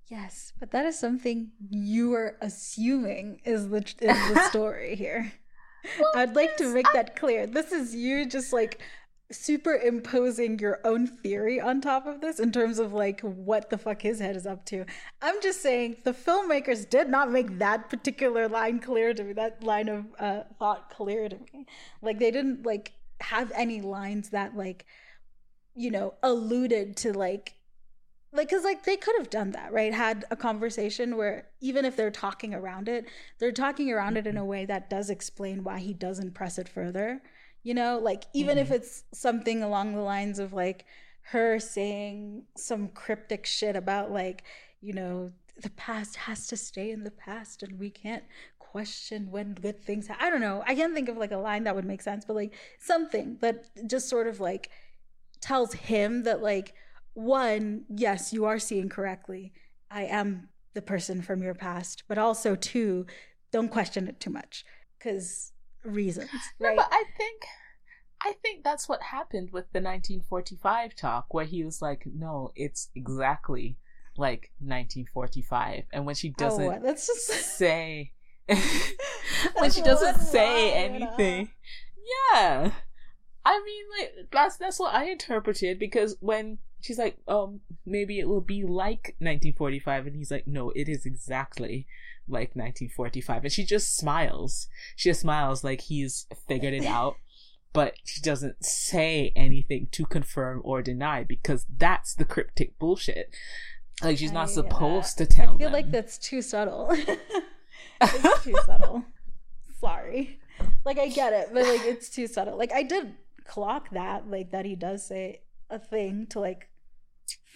Yes, but that is something you are assuming is the is the story here. I'd like to make I- that clear. This is you just like superimposing your own theory on top of this in terms of like what the fuck his head is up to. I'm just saying the filmmakers did not make that particular line clear to me, that line of uh, thought clear to me. Like they didn't like have any lines that like you know alluded to like like because like they could have done that right? Had a conversation where even if they're talking around it they're talking around it in a way that does explain why he doesn't press it further you know? Like even mm-hmm. if it's something along the lines of like her saying some cryptic shit about like you know the past has to stay in the past and we can't question when good things ha- i don't know. I can't think of like a line that would make sense but like something that just sort of like tells him that like one yes you are seeing correctly i am the person from your past but also two don't question it too much because reasons. Right? No, but I think I think that's what happened with the 1945 talk, where he was like, "No, it's exactly like 1945," and when she oh, doesn't oh, that's just say when she doesn't say anything, yeah. I mean, like that's that's what I interpreted because when she's like, um, maybe it will be like 1945, and he's like, no, it is exactly like 1945 and she just smiles. She just smiles like he's figured it out. But she doesn't say anything to confirm or deny because that's the cryptic bullshit. Like she's not I, supposed uh, to tell i feel them. like that's too subtle. It's too subtle. Sorry. Like i get it but like it's too subtle. Like i did clock that like that he does say a thing to like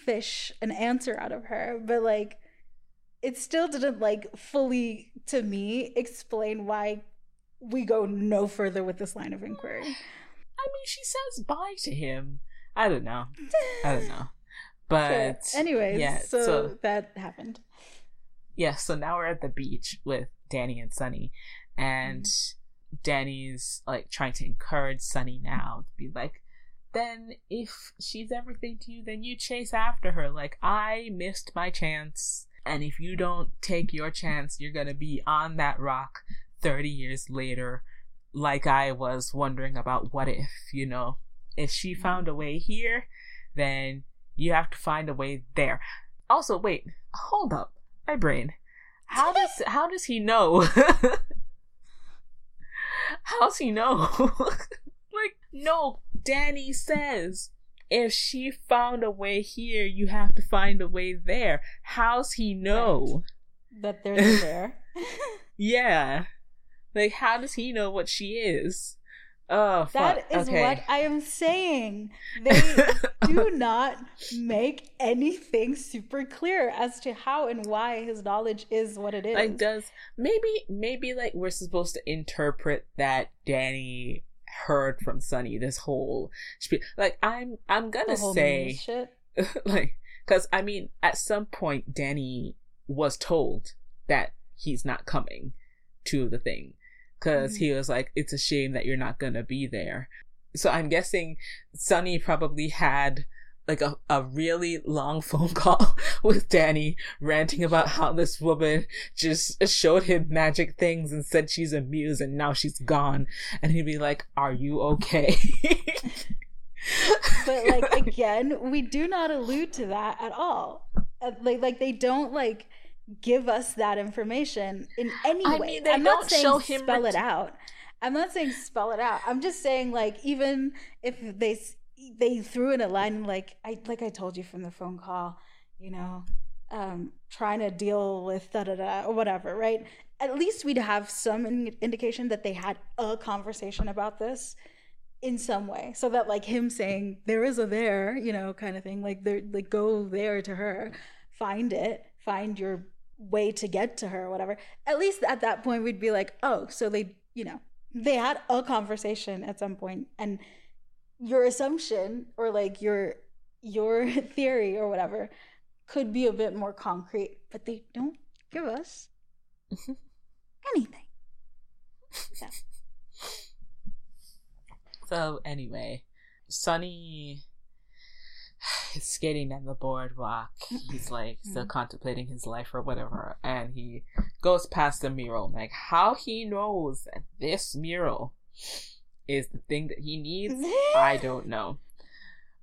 fish an answer out of her but like it still didn't like fully to me explain why we go no further with this line of inquiry. I mean, she says bye to him. I don't know. I don't know. But sure. anyways, yeah, so, so that happened. Yeah, so now we're at the beach with Danny and Sonny, and mm Danny's like trying to encourage Sonny now to be like, then if she's everything to you, then you chase after her. Like I missed my chance and if you don't take your chance, you're going to be on that rock 30 years later, like I was wondering about what if, you know. If she mm-hmm. found a way here, then you have to find a way there. Also, wait, hold up. My brain. How does how does he know? How's he know? no, Danny says if she found a way here, you have to find a way there. How's he know right. that there's there? yeah, like how does he know what she is? Oh, that is okay. what I am saying. They do not make anything super clear as to how and why his knowledge is what it is. Like, does maybe maybe like we're supposed to interpret that Danny heard from Sonny this whole spiel. Like I'm I'm gonna say like because I mean at some point Danny was told that he's not coming to the thing because mm-hmm. he was like it's a shame that you're not gonna be there. So I'm guessing Sonny probably had like a, a really long phone call with Danny ranting about how this woman just showed him magic things and said she's a muse and now she's gone. And he'd be like, Are you okay? but like again, we do not allude to that at all. Uh, like like they don't like give us that information in any I way. Mean, I'm not saying spell ret- it out. I'm not saying spell it out. I'm just saying like even if they they threw in a line like I like I told you from the phone call, you know, um, trying to deal with da da da or whatever, right? At least we'd have some in- indication that they had a conversation about this in some way, so that like him saying there is a there, you know, kind of thing, like there, like go there to her, find it, find your way to get to her, or whatever. At least at that point, we'd be like, oh, so they, you know, they had a conversation at some point and your assumption or like your your theory or whatever could be a bit more concrete, but they don't give us anything. Yeah. So anyway, Sonny is skating down the boardwalk. He's like still mm-hmm. contemplating his life or whatever, and he goes past the mural. Like how he knows this mural is the thing that he needs, I don't know.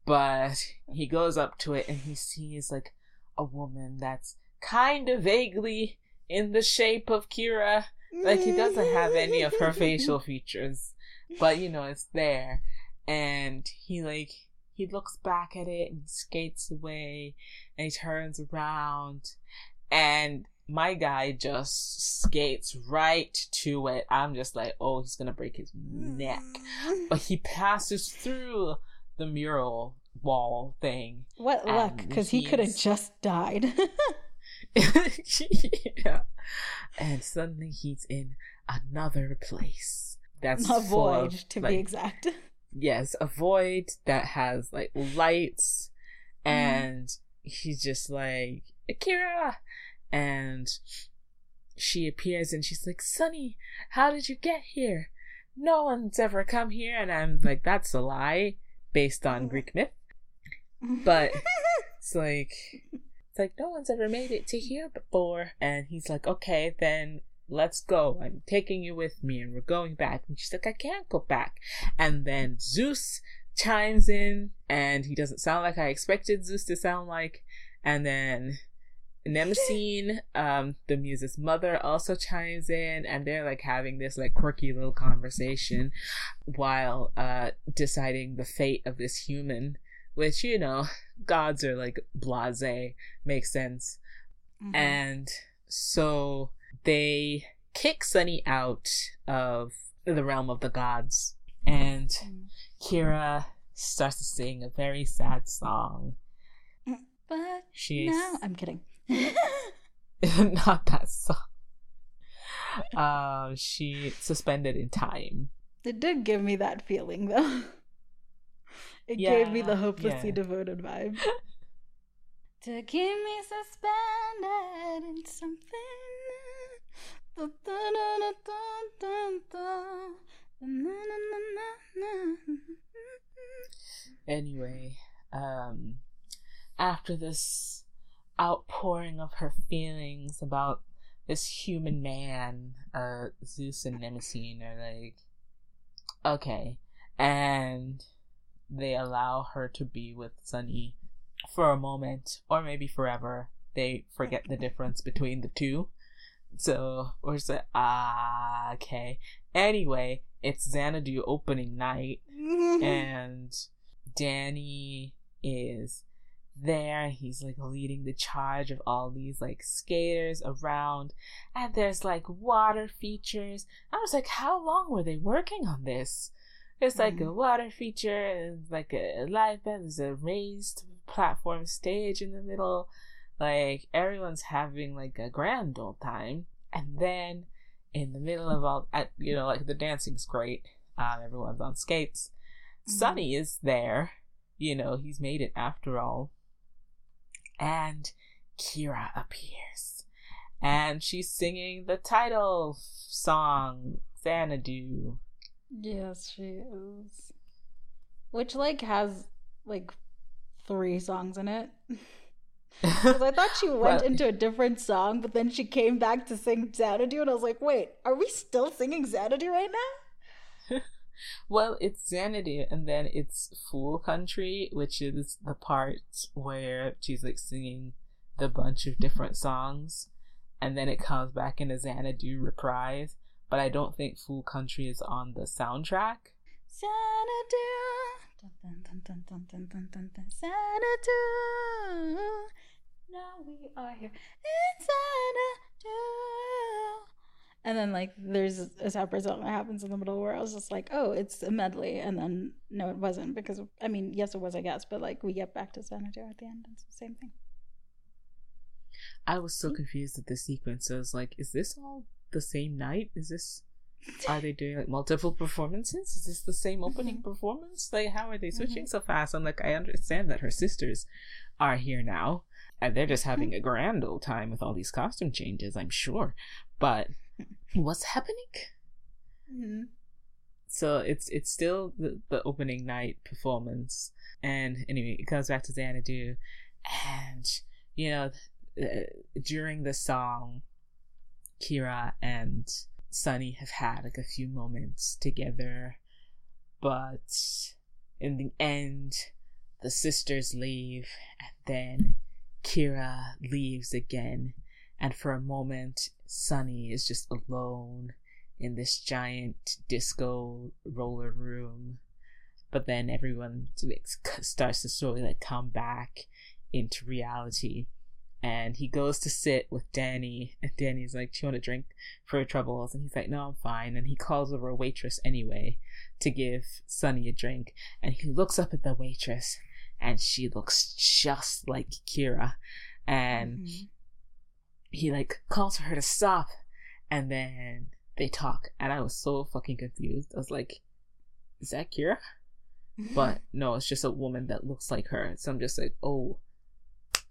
But he goes up to it and he sees like a woman that's kind of vaguely in the shape of Kira. Like he doesn't have any of her facial features, but you know, it's there. And he like he looks back at it and skates away and he turns around and my guy just skates right to it. I'm just like, oh, he's gonna break his neck. But he passes through the mural wall thing. What luck, because he could have just died. yeah. And suddenly he's in another place. That's a void, of, to like, be exact. Yes, a void that has like lights, Mm. and he's just like Akira, and she appears and she's like, "Sonny, how did you get here? No one's ever come here." And I'm like, "That's a lie, based on mm-hmm. Greek myth." But it's like it's like no one's ever made it to here before and he's like okay then let's go i'm taking you with me and we're going back and she's like i can't go back and then zeus chimes in and he doesn't sound like i expected zeus to sound like and then Mnemosyne, um, the muse's mother, also chimes in, and they're like having this like quirky little conversation while uh deciding the fate of this human which you know gods are like blase makes sense Mhm. and so they kick sonny out of the realm of the gods and Mm. kira starts to sing a very sad song but she's now I'm kidding. not that song um she suspended in time it did give me that feeling though. It gave me the hopelessly yeah. devoted vibe. to keep me suspended in something. Da, da, da, anyway, um, after this outpouring of her feelings about this human man, uh, Zeus and Mnemosyne are like, okay, and they allow her to be with Sonny for a moment, or maybe forever. They forget the difference between the two. So we're ah, okay. Anyway, it's Xanadu opening night, and Danny is there. He's like leading the charge of all these like skaters around, and there's like water features. I was like, how long were they working on this? It's like a Mhm. water feature and like a live band. There's a raised platform stage in the middle. Like everyone's having like a grand old time, and then in the middle of all, at you know, like the dancing's great. Um, everyone's on skates. Mhm. Sonny is there. You know, he's made it after all. And Kira appears. And she's singing the title song, Xanadu. Yes, she is. Which like has like three songs in it. Because I thought she went Well- into a different song, but then she came back to sing Xanadu, and I was like, wait, are we still singing Xanadu right now? Well, it's Xanadu, and then it's Fool Country, which is the part where she's like singing the bunch of different songs, and then it comes back in a Xanadu reprise. But I don't think Fool Country is on the soundtrack. Xanadu. Dun, dun, dun, dun, dun, dun, dun, dun. Xanadu. Now we are here in Xanadu. And then like there's a separate song that happens in the middle where I was just like, oh, it's a medley, and then no, it wasn't because I mean, yes, it was, I guess, but like we get back to Xanadu at the end, and it's the same thing. I was so confused at the sequence. I was like, is this all the same night? Is this are they doing like multiple performances? Is this the same opening Mhm. performance? Like how are they switching so fast? I'm like, I understand that her sisters are here now. And they're just having a grand old time with all these costume changes, I'm sure. But what's happening? Mm-hmm. So it's it's still the, the opening night performance. And anyway, it comes back to Xanadu. And, you know, uh, during the song, Kira and Sonny have had like a few moments together But in the end, the sisters leave, and then Kira leaves again. And for a moment, Sonny is just alone in this giant disco roller room. But then everyone starts to slowly like come back into reality. And he goes to sit with Danny, and Danny's like, Do you want a drink for your troubles? And he's like, No, I'm fine. And he calls over a waitress anyway to give Sonny a drink. And he looks up at the waitress, and she looks just like Kira. And mm-hmm. He like calls for her to stop, and then they talk. And I was so fucking confused. I was like, Is that Kira? but no, it's just a woman that looks like her. So I'm just like, oh,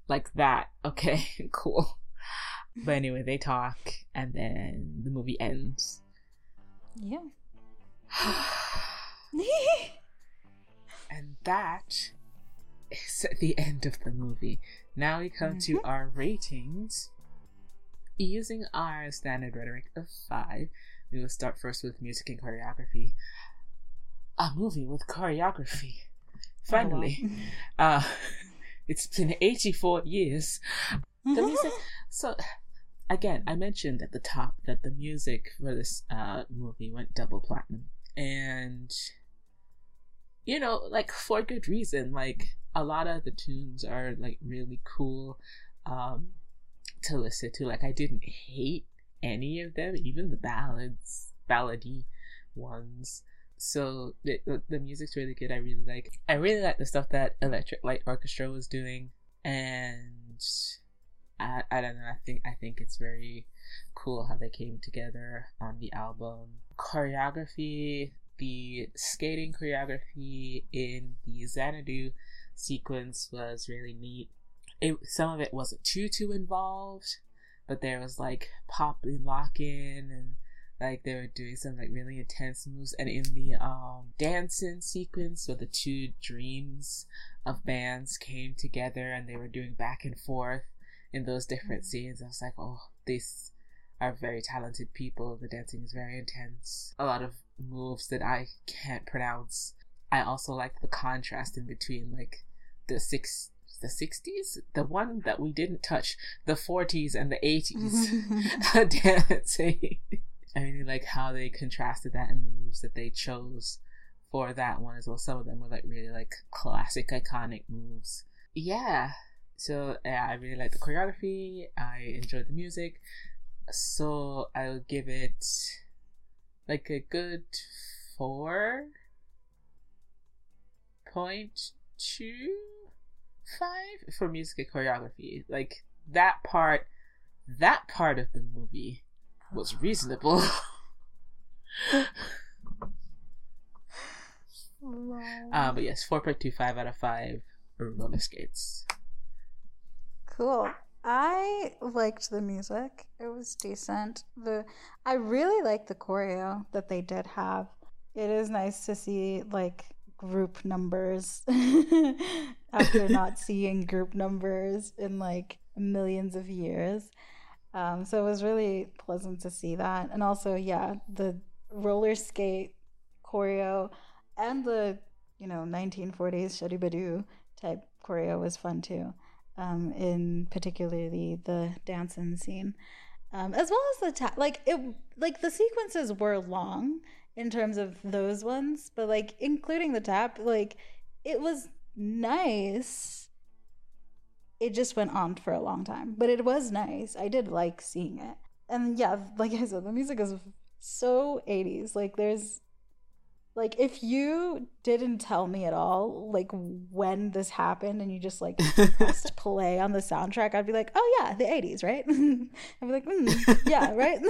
like that. Okay, cool. But anyway, they talk, and then the movie ends. Yeah. and that is the end of the movie. Now we come mm-hmm. to our ratings. Using our standard rhetoric of five, we will start first with music and choreography. A movie with choreography. Finally. Oh, wow. uh, it's been 84 years. The music. So, again, I mentioned at the top that the music for this uh, movie went double platinum. And, you know, like, for good reason. Like, a lot of the tunes are, like, really cool um, to listen to. Like, I didn't hate any of them, even the ballads, ballady ones so the, the music's really good. I really like. I really like the stuff that Electric Light Orchestra was doing, and I, I don't know. I think I think it's very cool how they came together on the album. Choreography, the skating choreography in the Xanadu sequence was really neat. It some of it wasn't too too involved, but there was like popping lock in and like they were doing some like really intense moves. And in the um dancing sequence where the two dreams of bands came together and they were doing back and forth in those different mm-hmm. scenes i was like oh these are very talented people. The dancing is very intense. A lot of moves that i can't pronounce. I also like the contrast in between like the six the 60s the one that we didn't touch the 40s and the 80s dancing I really like how they contrasted that in the moves that they chose for that one as well. Some of them were like really like classic, iconic moves. Yeah. So yeah, I really like the choreography. I enjoyed the music. So I'll give it like a good four point two five for music and choreography. Like that part, that part of the movie was reasonable. uh, but yes, 4.25 out of 5 roller skates. Cool. I liked the music. It was decent. The I really liked the choreo that they did have. It is nice to see like group numbers after not seeing group numbers in like millions of years. Um, so it was really pleasant to see that. And also, yeah, the roller skate choreo and the, you know, 1940s Shadibadoo type choreo was fun too. Um, in particularly the dancing scene. Um, as well as the ta- like it like the sequences were long in terms of those ones, but like including the tap, like it was nice it just went on for a long time. But it was nice. I did like seeing it. And yeah, like I said, the music is so 80s. Like there's like if you didn't tell me at all like when this happened and you just like pressed play on the soundtrack, I'd be like, "Oh yeah, the 80s, right?" I'd be like, mm, "Yeah, right?"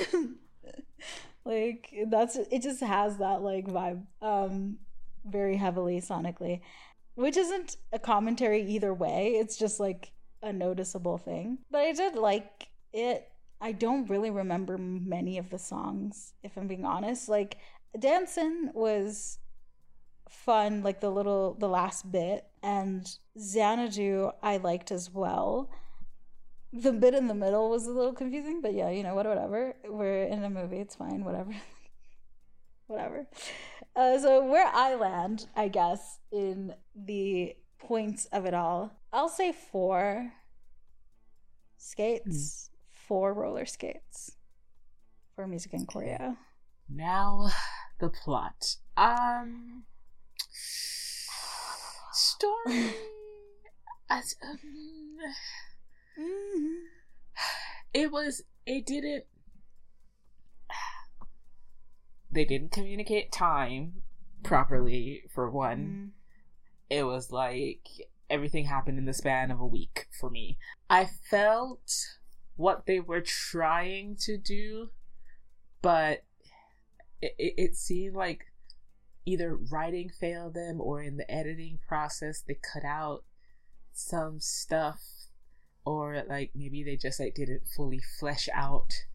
like that's it just has that like vibe um very heavily sonically which isn't a commentary either way it's just like a noticeable thing. But I did like it. I don't really remember many of the songs, if I'm being honest. Like, Dancing was fun, like the little, the last bit, and Xanadu I liked as well. The bit in the middle was a little confusing, but yeah, you know what, whatever. We're in a movie, it's fine, whatever. whatever. Uh, so where I land, I guess, in the points of it all, I'll say four skates, mm. four roller skates for music and choreo. Now the plot. Um story as um, mm-hmm. it was it didn't they didn't communicate time properly for one. Mm. It was like everything happened in the span of a week for me. I felt what they were trying to do, but it, it, it seemed like either writing failed them or in the editing process they cut out some stuff or like maybe they just like didn't fully flesh out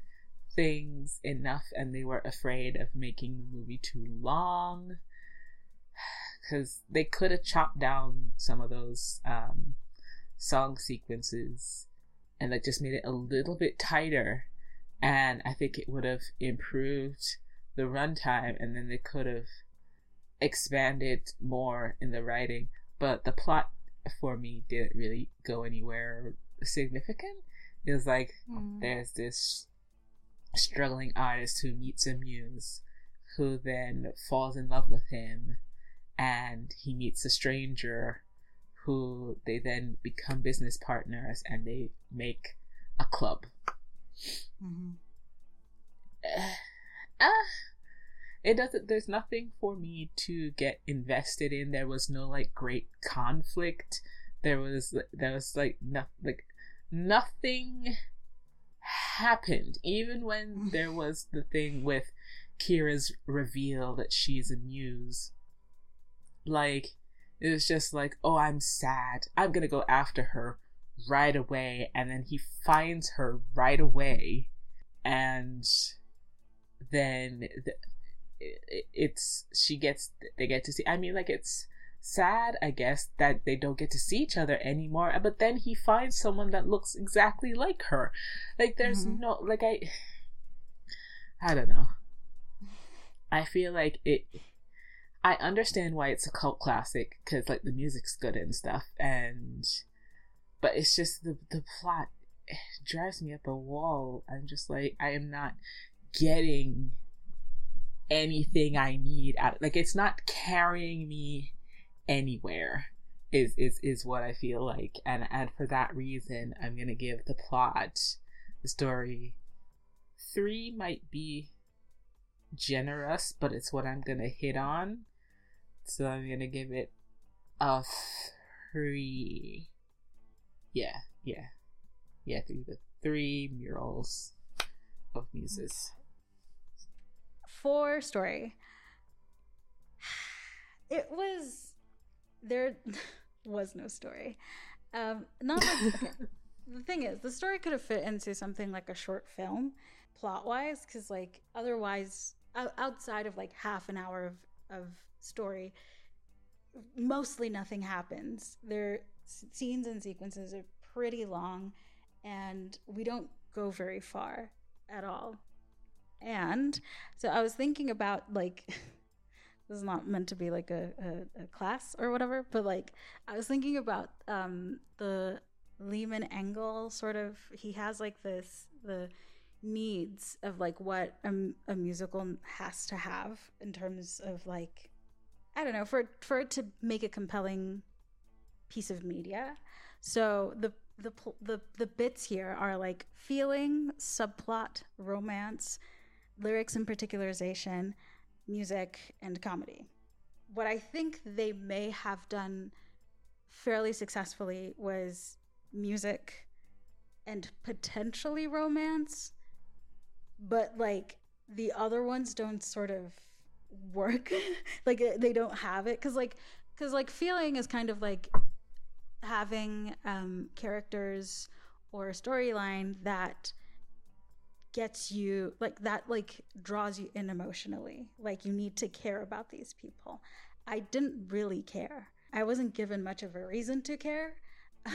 things enough and they were afraid of making the movie too long. Because they could have chopped down some of those um, song sequences and that just made it a little bit tighter. And i think it would have improved the runtime and then they could have expanded more in the writing. But the plot for me didn't really go anywhere significant it was like mm. there's this struggling artist who meets a muse who then falls in love with him and he meets a stranger who they then become business partners and they make a club. Mm-hmm. Uh, uh, it doesn't. There's nothing for me to get invested in. There was no like great conflict. There was there was like nothing, like nothing happened. Even when there was the thing with Kira's reveal that she's a muse like, it was just like, oh, I'm sad. I'm gonna go after her right away. And then he finds her right away. And then the, it, it's, she gets, they get to see, I mean, like, it's sad, I guess, that they don't get to see each other anymore. But then he finds someone that looks exactly like her. Like, there's mm-hmm. no, like, I, I don't know. I feel like it I understand why it's a cult classic because like the music's good and stuff, and but it's just the the plot drives me up a wall. I'm just like I am not getting anything I need out. Like it's not carrying me anywhere. Is is is what I feel like, and and for that reason, I'm gonna give the plot, the story, three might be generous, but it's what I'm gonna hit on. So I'm gonna give it a three. Yeah, yeah, yeah. Through the three murals of muses. For story, it was there was no story. Um, not like, okay. the thing is, the story could have fit into something like a short film, plot wise, because like otherwise, outside of like half an hour of of story, mostly nothing happens. Their scenes and sequences are pretty long, and we don't go very far at all. And so I was thinking about like this is not meant to be like a, a, a, class or whatever, but like I was thinking about um, the Lehman Engel sort of he has like this the needs of like what a, a musical has to have in terms of like I don't know for for it to make a compelling piece of media. So the the the the bits here are like feeling, subplot, romance, lyrics and particularization, music, and comedy. What I think they may have done fairly successfully was music and potentially romance, but like the other ones don't sort of work like they don't have it because like because like feeling is kind of like having um characters or a storyline that gets you like that like draws you in emotionally. Like you need to care about these people. I didn't really care. I wasn't given much of a reason to care.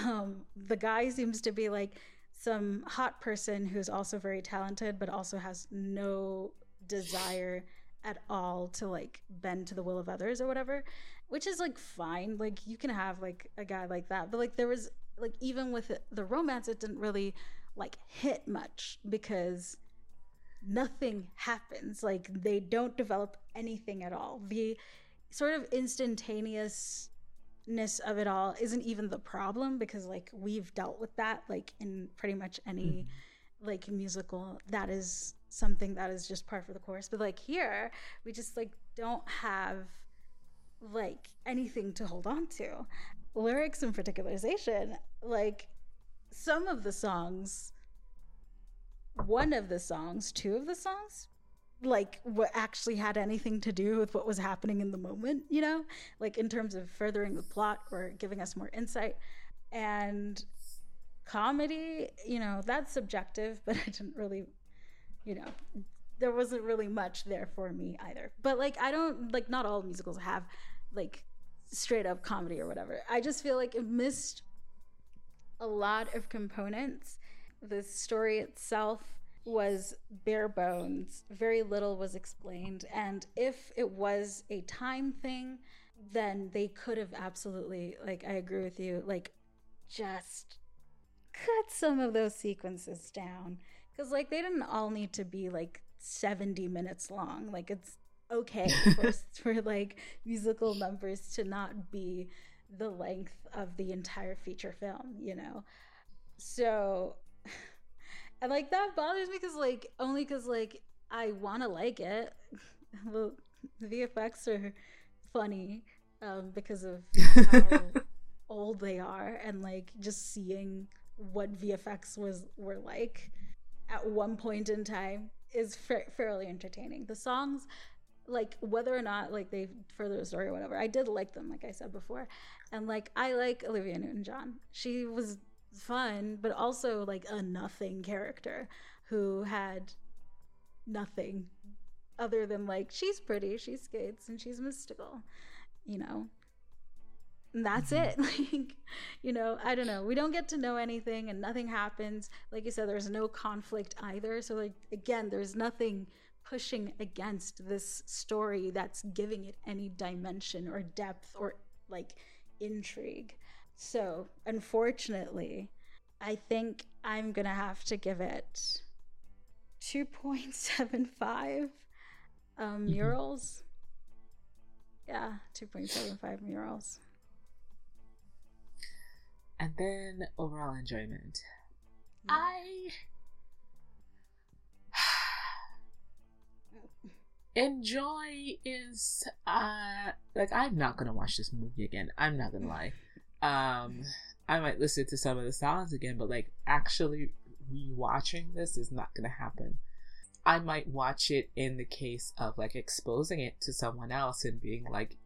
Um the guy seems to be like some hot person who's also very talented but also has no desire at all to like bend to the will of others or whatever, which is like fine. Like you can have like a guy like that, but like there was like even with the romance, it didn't really like hit much because nothing happens. Like they don't develop anything at all. The sort of instantaneousness of it all isn't even the problem because like we've dealt with that like in pretty much any mm-hmm. like musical that is something that is just par for the course but like here we just like don't have like anything to hold on to lyrics and particularization like some of the songs one of the songs two of the songs like what actually had anything to do with what was happening in the moment you know? Like in terms of furthering the plot or giving us more insight. And comedy you know that's subjective but i didn't really you know there wasn't really much there for me either. But like i don't like not all musicals have like straight up comedy or whatever. I just feel like it missed a lot of components the story itself was bare bones. Very little was explained. And if it was a time thing, then they could have absolutely, like, I agree with you, like, just cut some of those sequences down. Because, like, they didn't all need to be, like, 70 minutes long. Like, it's okay for, for like, musical numbers to not be the length of the entire feature film, you know? So and like that bothers me because like only because like I want to like it. the VFX are funny um, because of how old they are, and like just seeing what VFX was were like at one point in time is fa- fairly entertaining. The songs, like whether or not like they further the story or whatever, I did like them, like I said before, and like I like Olivia Newton-John. She was fun, but also like a nothing character who had nothing other than like she's pretty, she skates, and she's mystical, you know. And that's mm-hmm. it. Like, you know, I don't know. We don't get to know anything and nothing happens. Like you said, there's no conflict either. So like again, there's nothing pushing against this story that's giving it any dimension or depth or like intrigue. So, unfortunately, I think I'm going to have to give it 2.75 um, mm-hmm. murals. Yeah, 2.75 murals. And then overall enjoyment. Yeah. I enjoy is uh like I'm not gonna watch this movie again. I'm not gonna lie. Um, I might listen to some of the songs again, but like actually rewatching this is not gonna happen. I might watch it in the case of like exposing it to someone else and being like,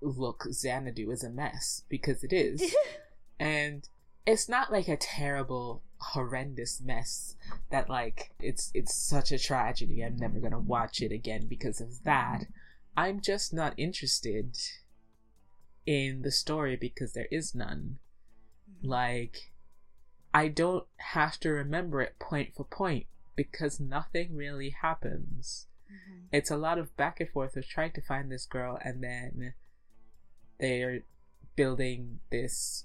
look, Xanadu is a mess because it is. and it's not like a terrible, horrendous mess that like it's it's such a tragedy. I'm never gonna watch it again because of that. I'm just not interested in the story because there is none. Mm-hmm. Like, I don't have to remember it point for point because nothing really happens. Mm-hmm. It's a lot of back and forth of trying to find this girl, and then they're building this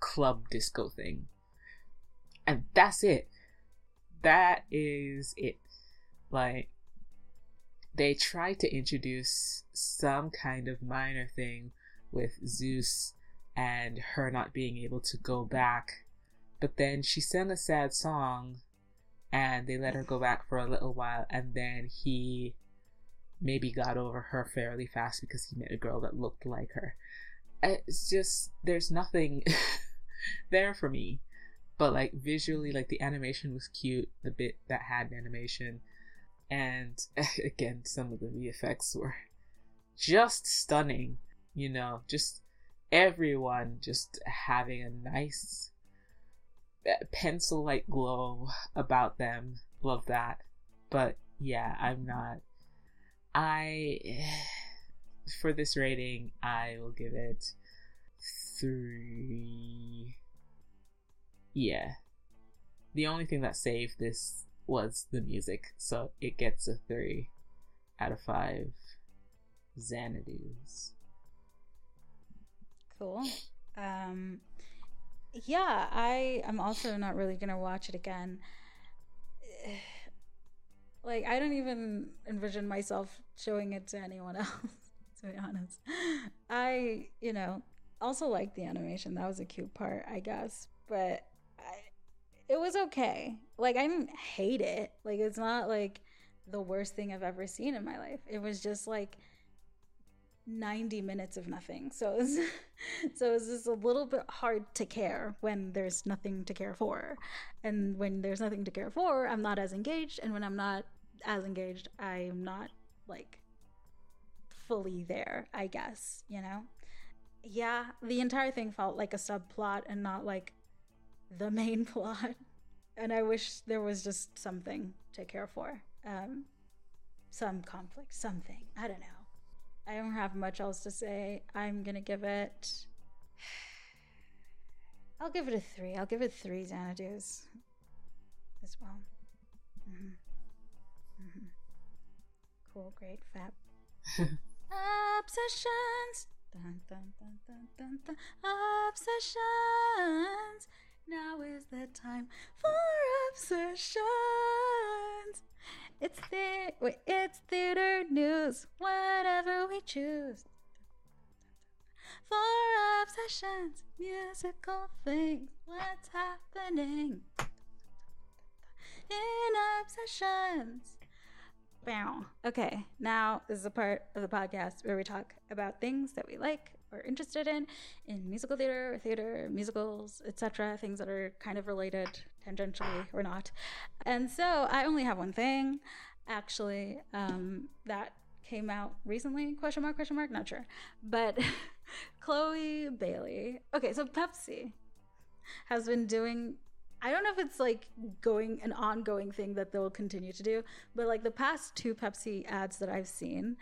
club disco thing. And that's it. That is it. Like, they try to introduce some kind of minor thing with Zeus and her not being able to go back. But then she sang a sad song and they let her go back for a little while and then he maybe got over her fairly fast because he met a girl that looked like her. It's just there's nothing there for me. But like visually like the animation was cute, the bit that had animation and again some of the VFX were just stunning you know, just everyone just having a nice uh, pencil like glow about them. Love that. But yeah, I'm not. I. For this rating, I will give it three. Yeah. The only thing that saved this was the music, so it gets a three. out of five Xanadu's. Cool. Um, yeah, I am also not really gonna watch it again. Like, I don't even envision myself showing it to anyone else, to be honest. I, you know, also like the animation. That was a cute part, I guess. But it was okay. Like, I didn't hate it. Like, it's not like the worst thing I've ever seen in my life. It was just like 90 minutes of nothing. So it's so it's just a little bit hard to care when there's nothing to care for. And when there's nothing to care for, I'm not as engaged and when I'm not as engaged, I'm not like fully there, I guess, you know. Yeah, the entire thing felt like a subplot and not like the main plot. And I wish there was just something to care for. Um some conflict, something. I don't know. I don't have much else to say. I'm gonna give it. I'll give it a three. I'll give it three Xanadu's as well. Mm-hmm. Mm-hmm. Cool, great, fab. Obsessions. Dun, dun, dun, dun, dun, dun. Obsessions. Now is the time for obsessions. It's the it's theater news. Whatever we choose. For obsessions, musical things. What's happening in obsessions? Bow. Okay, now this is a part of the podcast where we talk about things that we like or interested in in musical theater, or theater, musicals, etc. Things that are kind of related tangentially or not. And so I only have one thing, actually, um, that came out recently. Question mark? Question mark? Not sure. But Chloe Bailey. Okay, so Pepsi has been doing I don't know if it's like going an ongoing thing that they'll continue to do, but like the past two Pepsi ads that I've seen,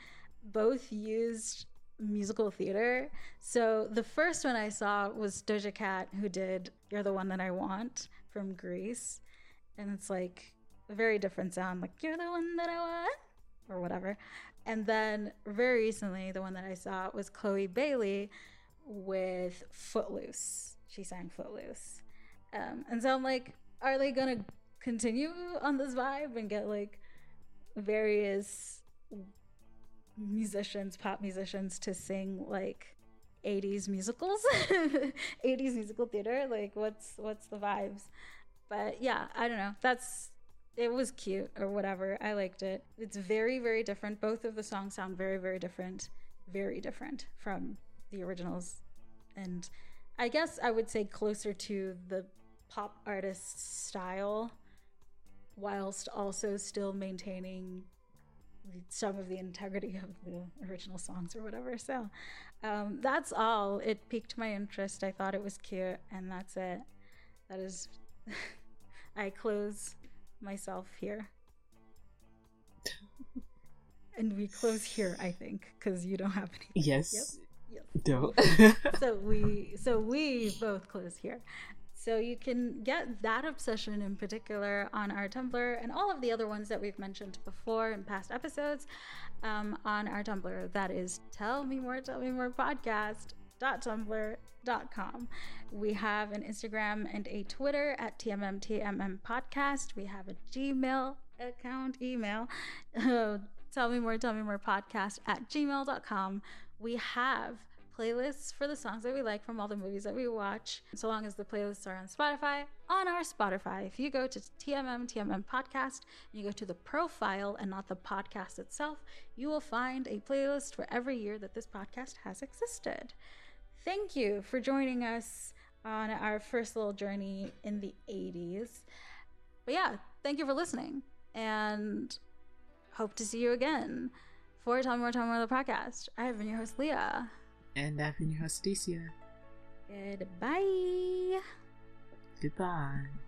both used musical theater. So the first one I saw was Doja Cat, who did You're the One That I Want from Grease. And it's like a very different sound, like You're the One That I Want, or whatever. And then very recently, the one that I saw was Chloe Bailey with Footloose. She sang Footloose. Um, and so I'm like, are they gonna continue on this vibe and get like various musicians, pop musicians, to sing like 80s musicals, 80s musical theater? Like, what's what's the vibes? But yeah, I don't know. That's it was cute or whatever. I liked it. It's very very different. Both of the songs sound very very different, very different from the originals, and I guess I would say closer to the pop artist style whilst also still maintaining some of the integrity of the original songs or whatever. So um, that's all. It piqued my interest. I thought it was cute, and that's it. That is, I close myself here. and we close here, I think, because you don't have any. Yes. Yep. Dope. so we so we both close here. So you can get that obsession in particular on our Tumblr and all of the other ones that we've mentioned before in past episodes um, on our Tumblr. That is tell me more, tell me more podcast.tumblr.com. We have an Instagram and a Twitter at TMMTMM podcast. We have a Gmail account, email. Tell me more, tell me more podcast at gmail.com. We have playlists for the songs that we like from all the movies that we watch, so long as the playlists are on Spotify. On our Spotify, if you go to TMM TMM Podcast, and you go to the profile and not the podcast itself, you will find a playlist for every year that this podcast has existed. Thank you for joining us on our first little journey in the 80s. But yeah, thank you for listening and hope to see you again for Tell Me More, Tell More, the podcast. I have been your host, Leah. And I've been your host. Goodbye. Goodbye.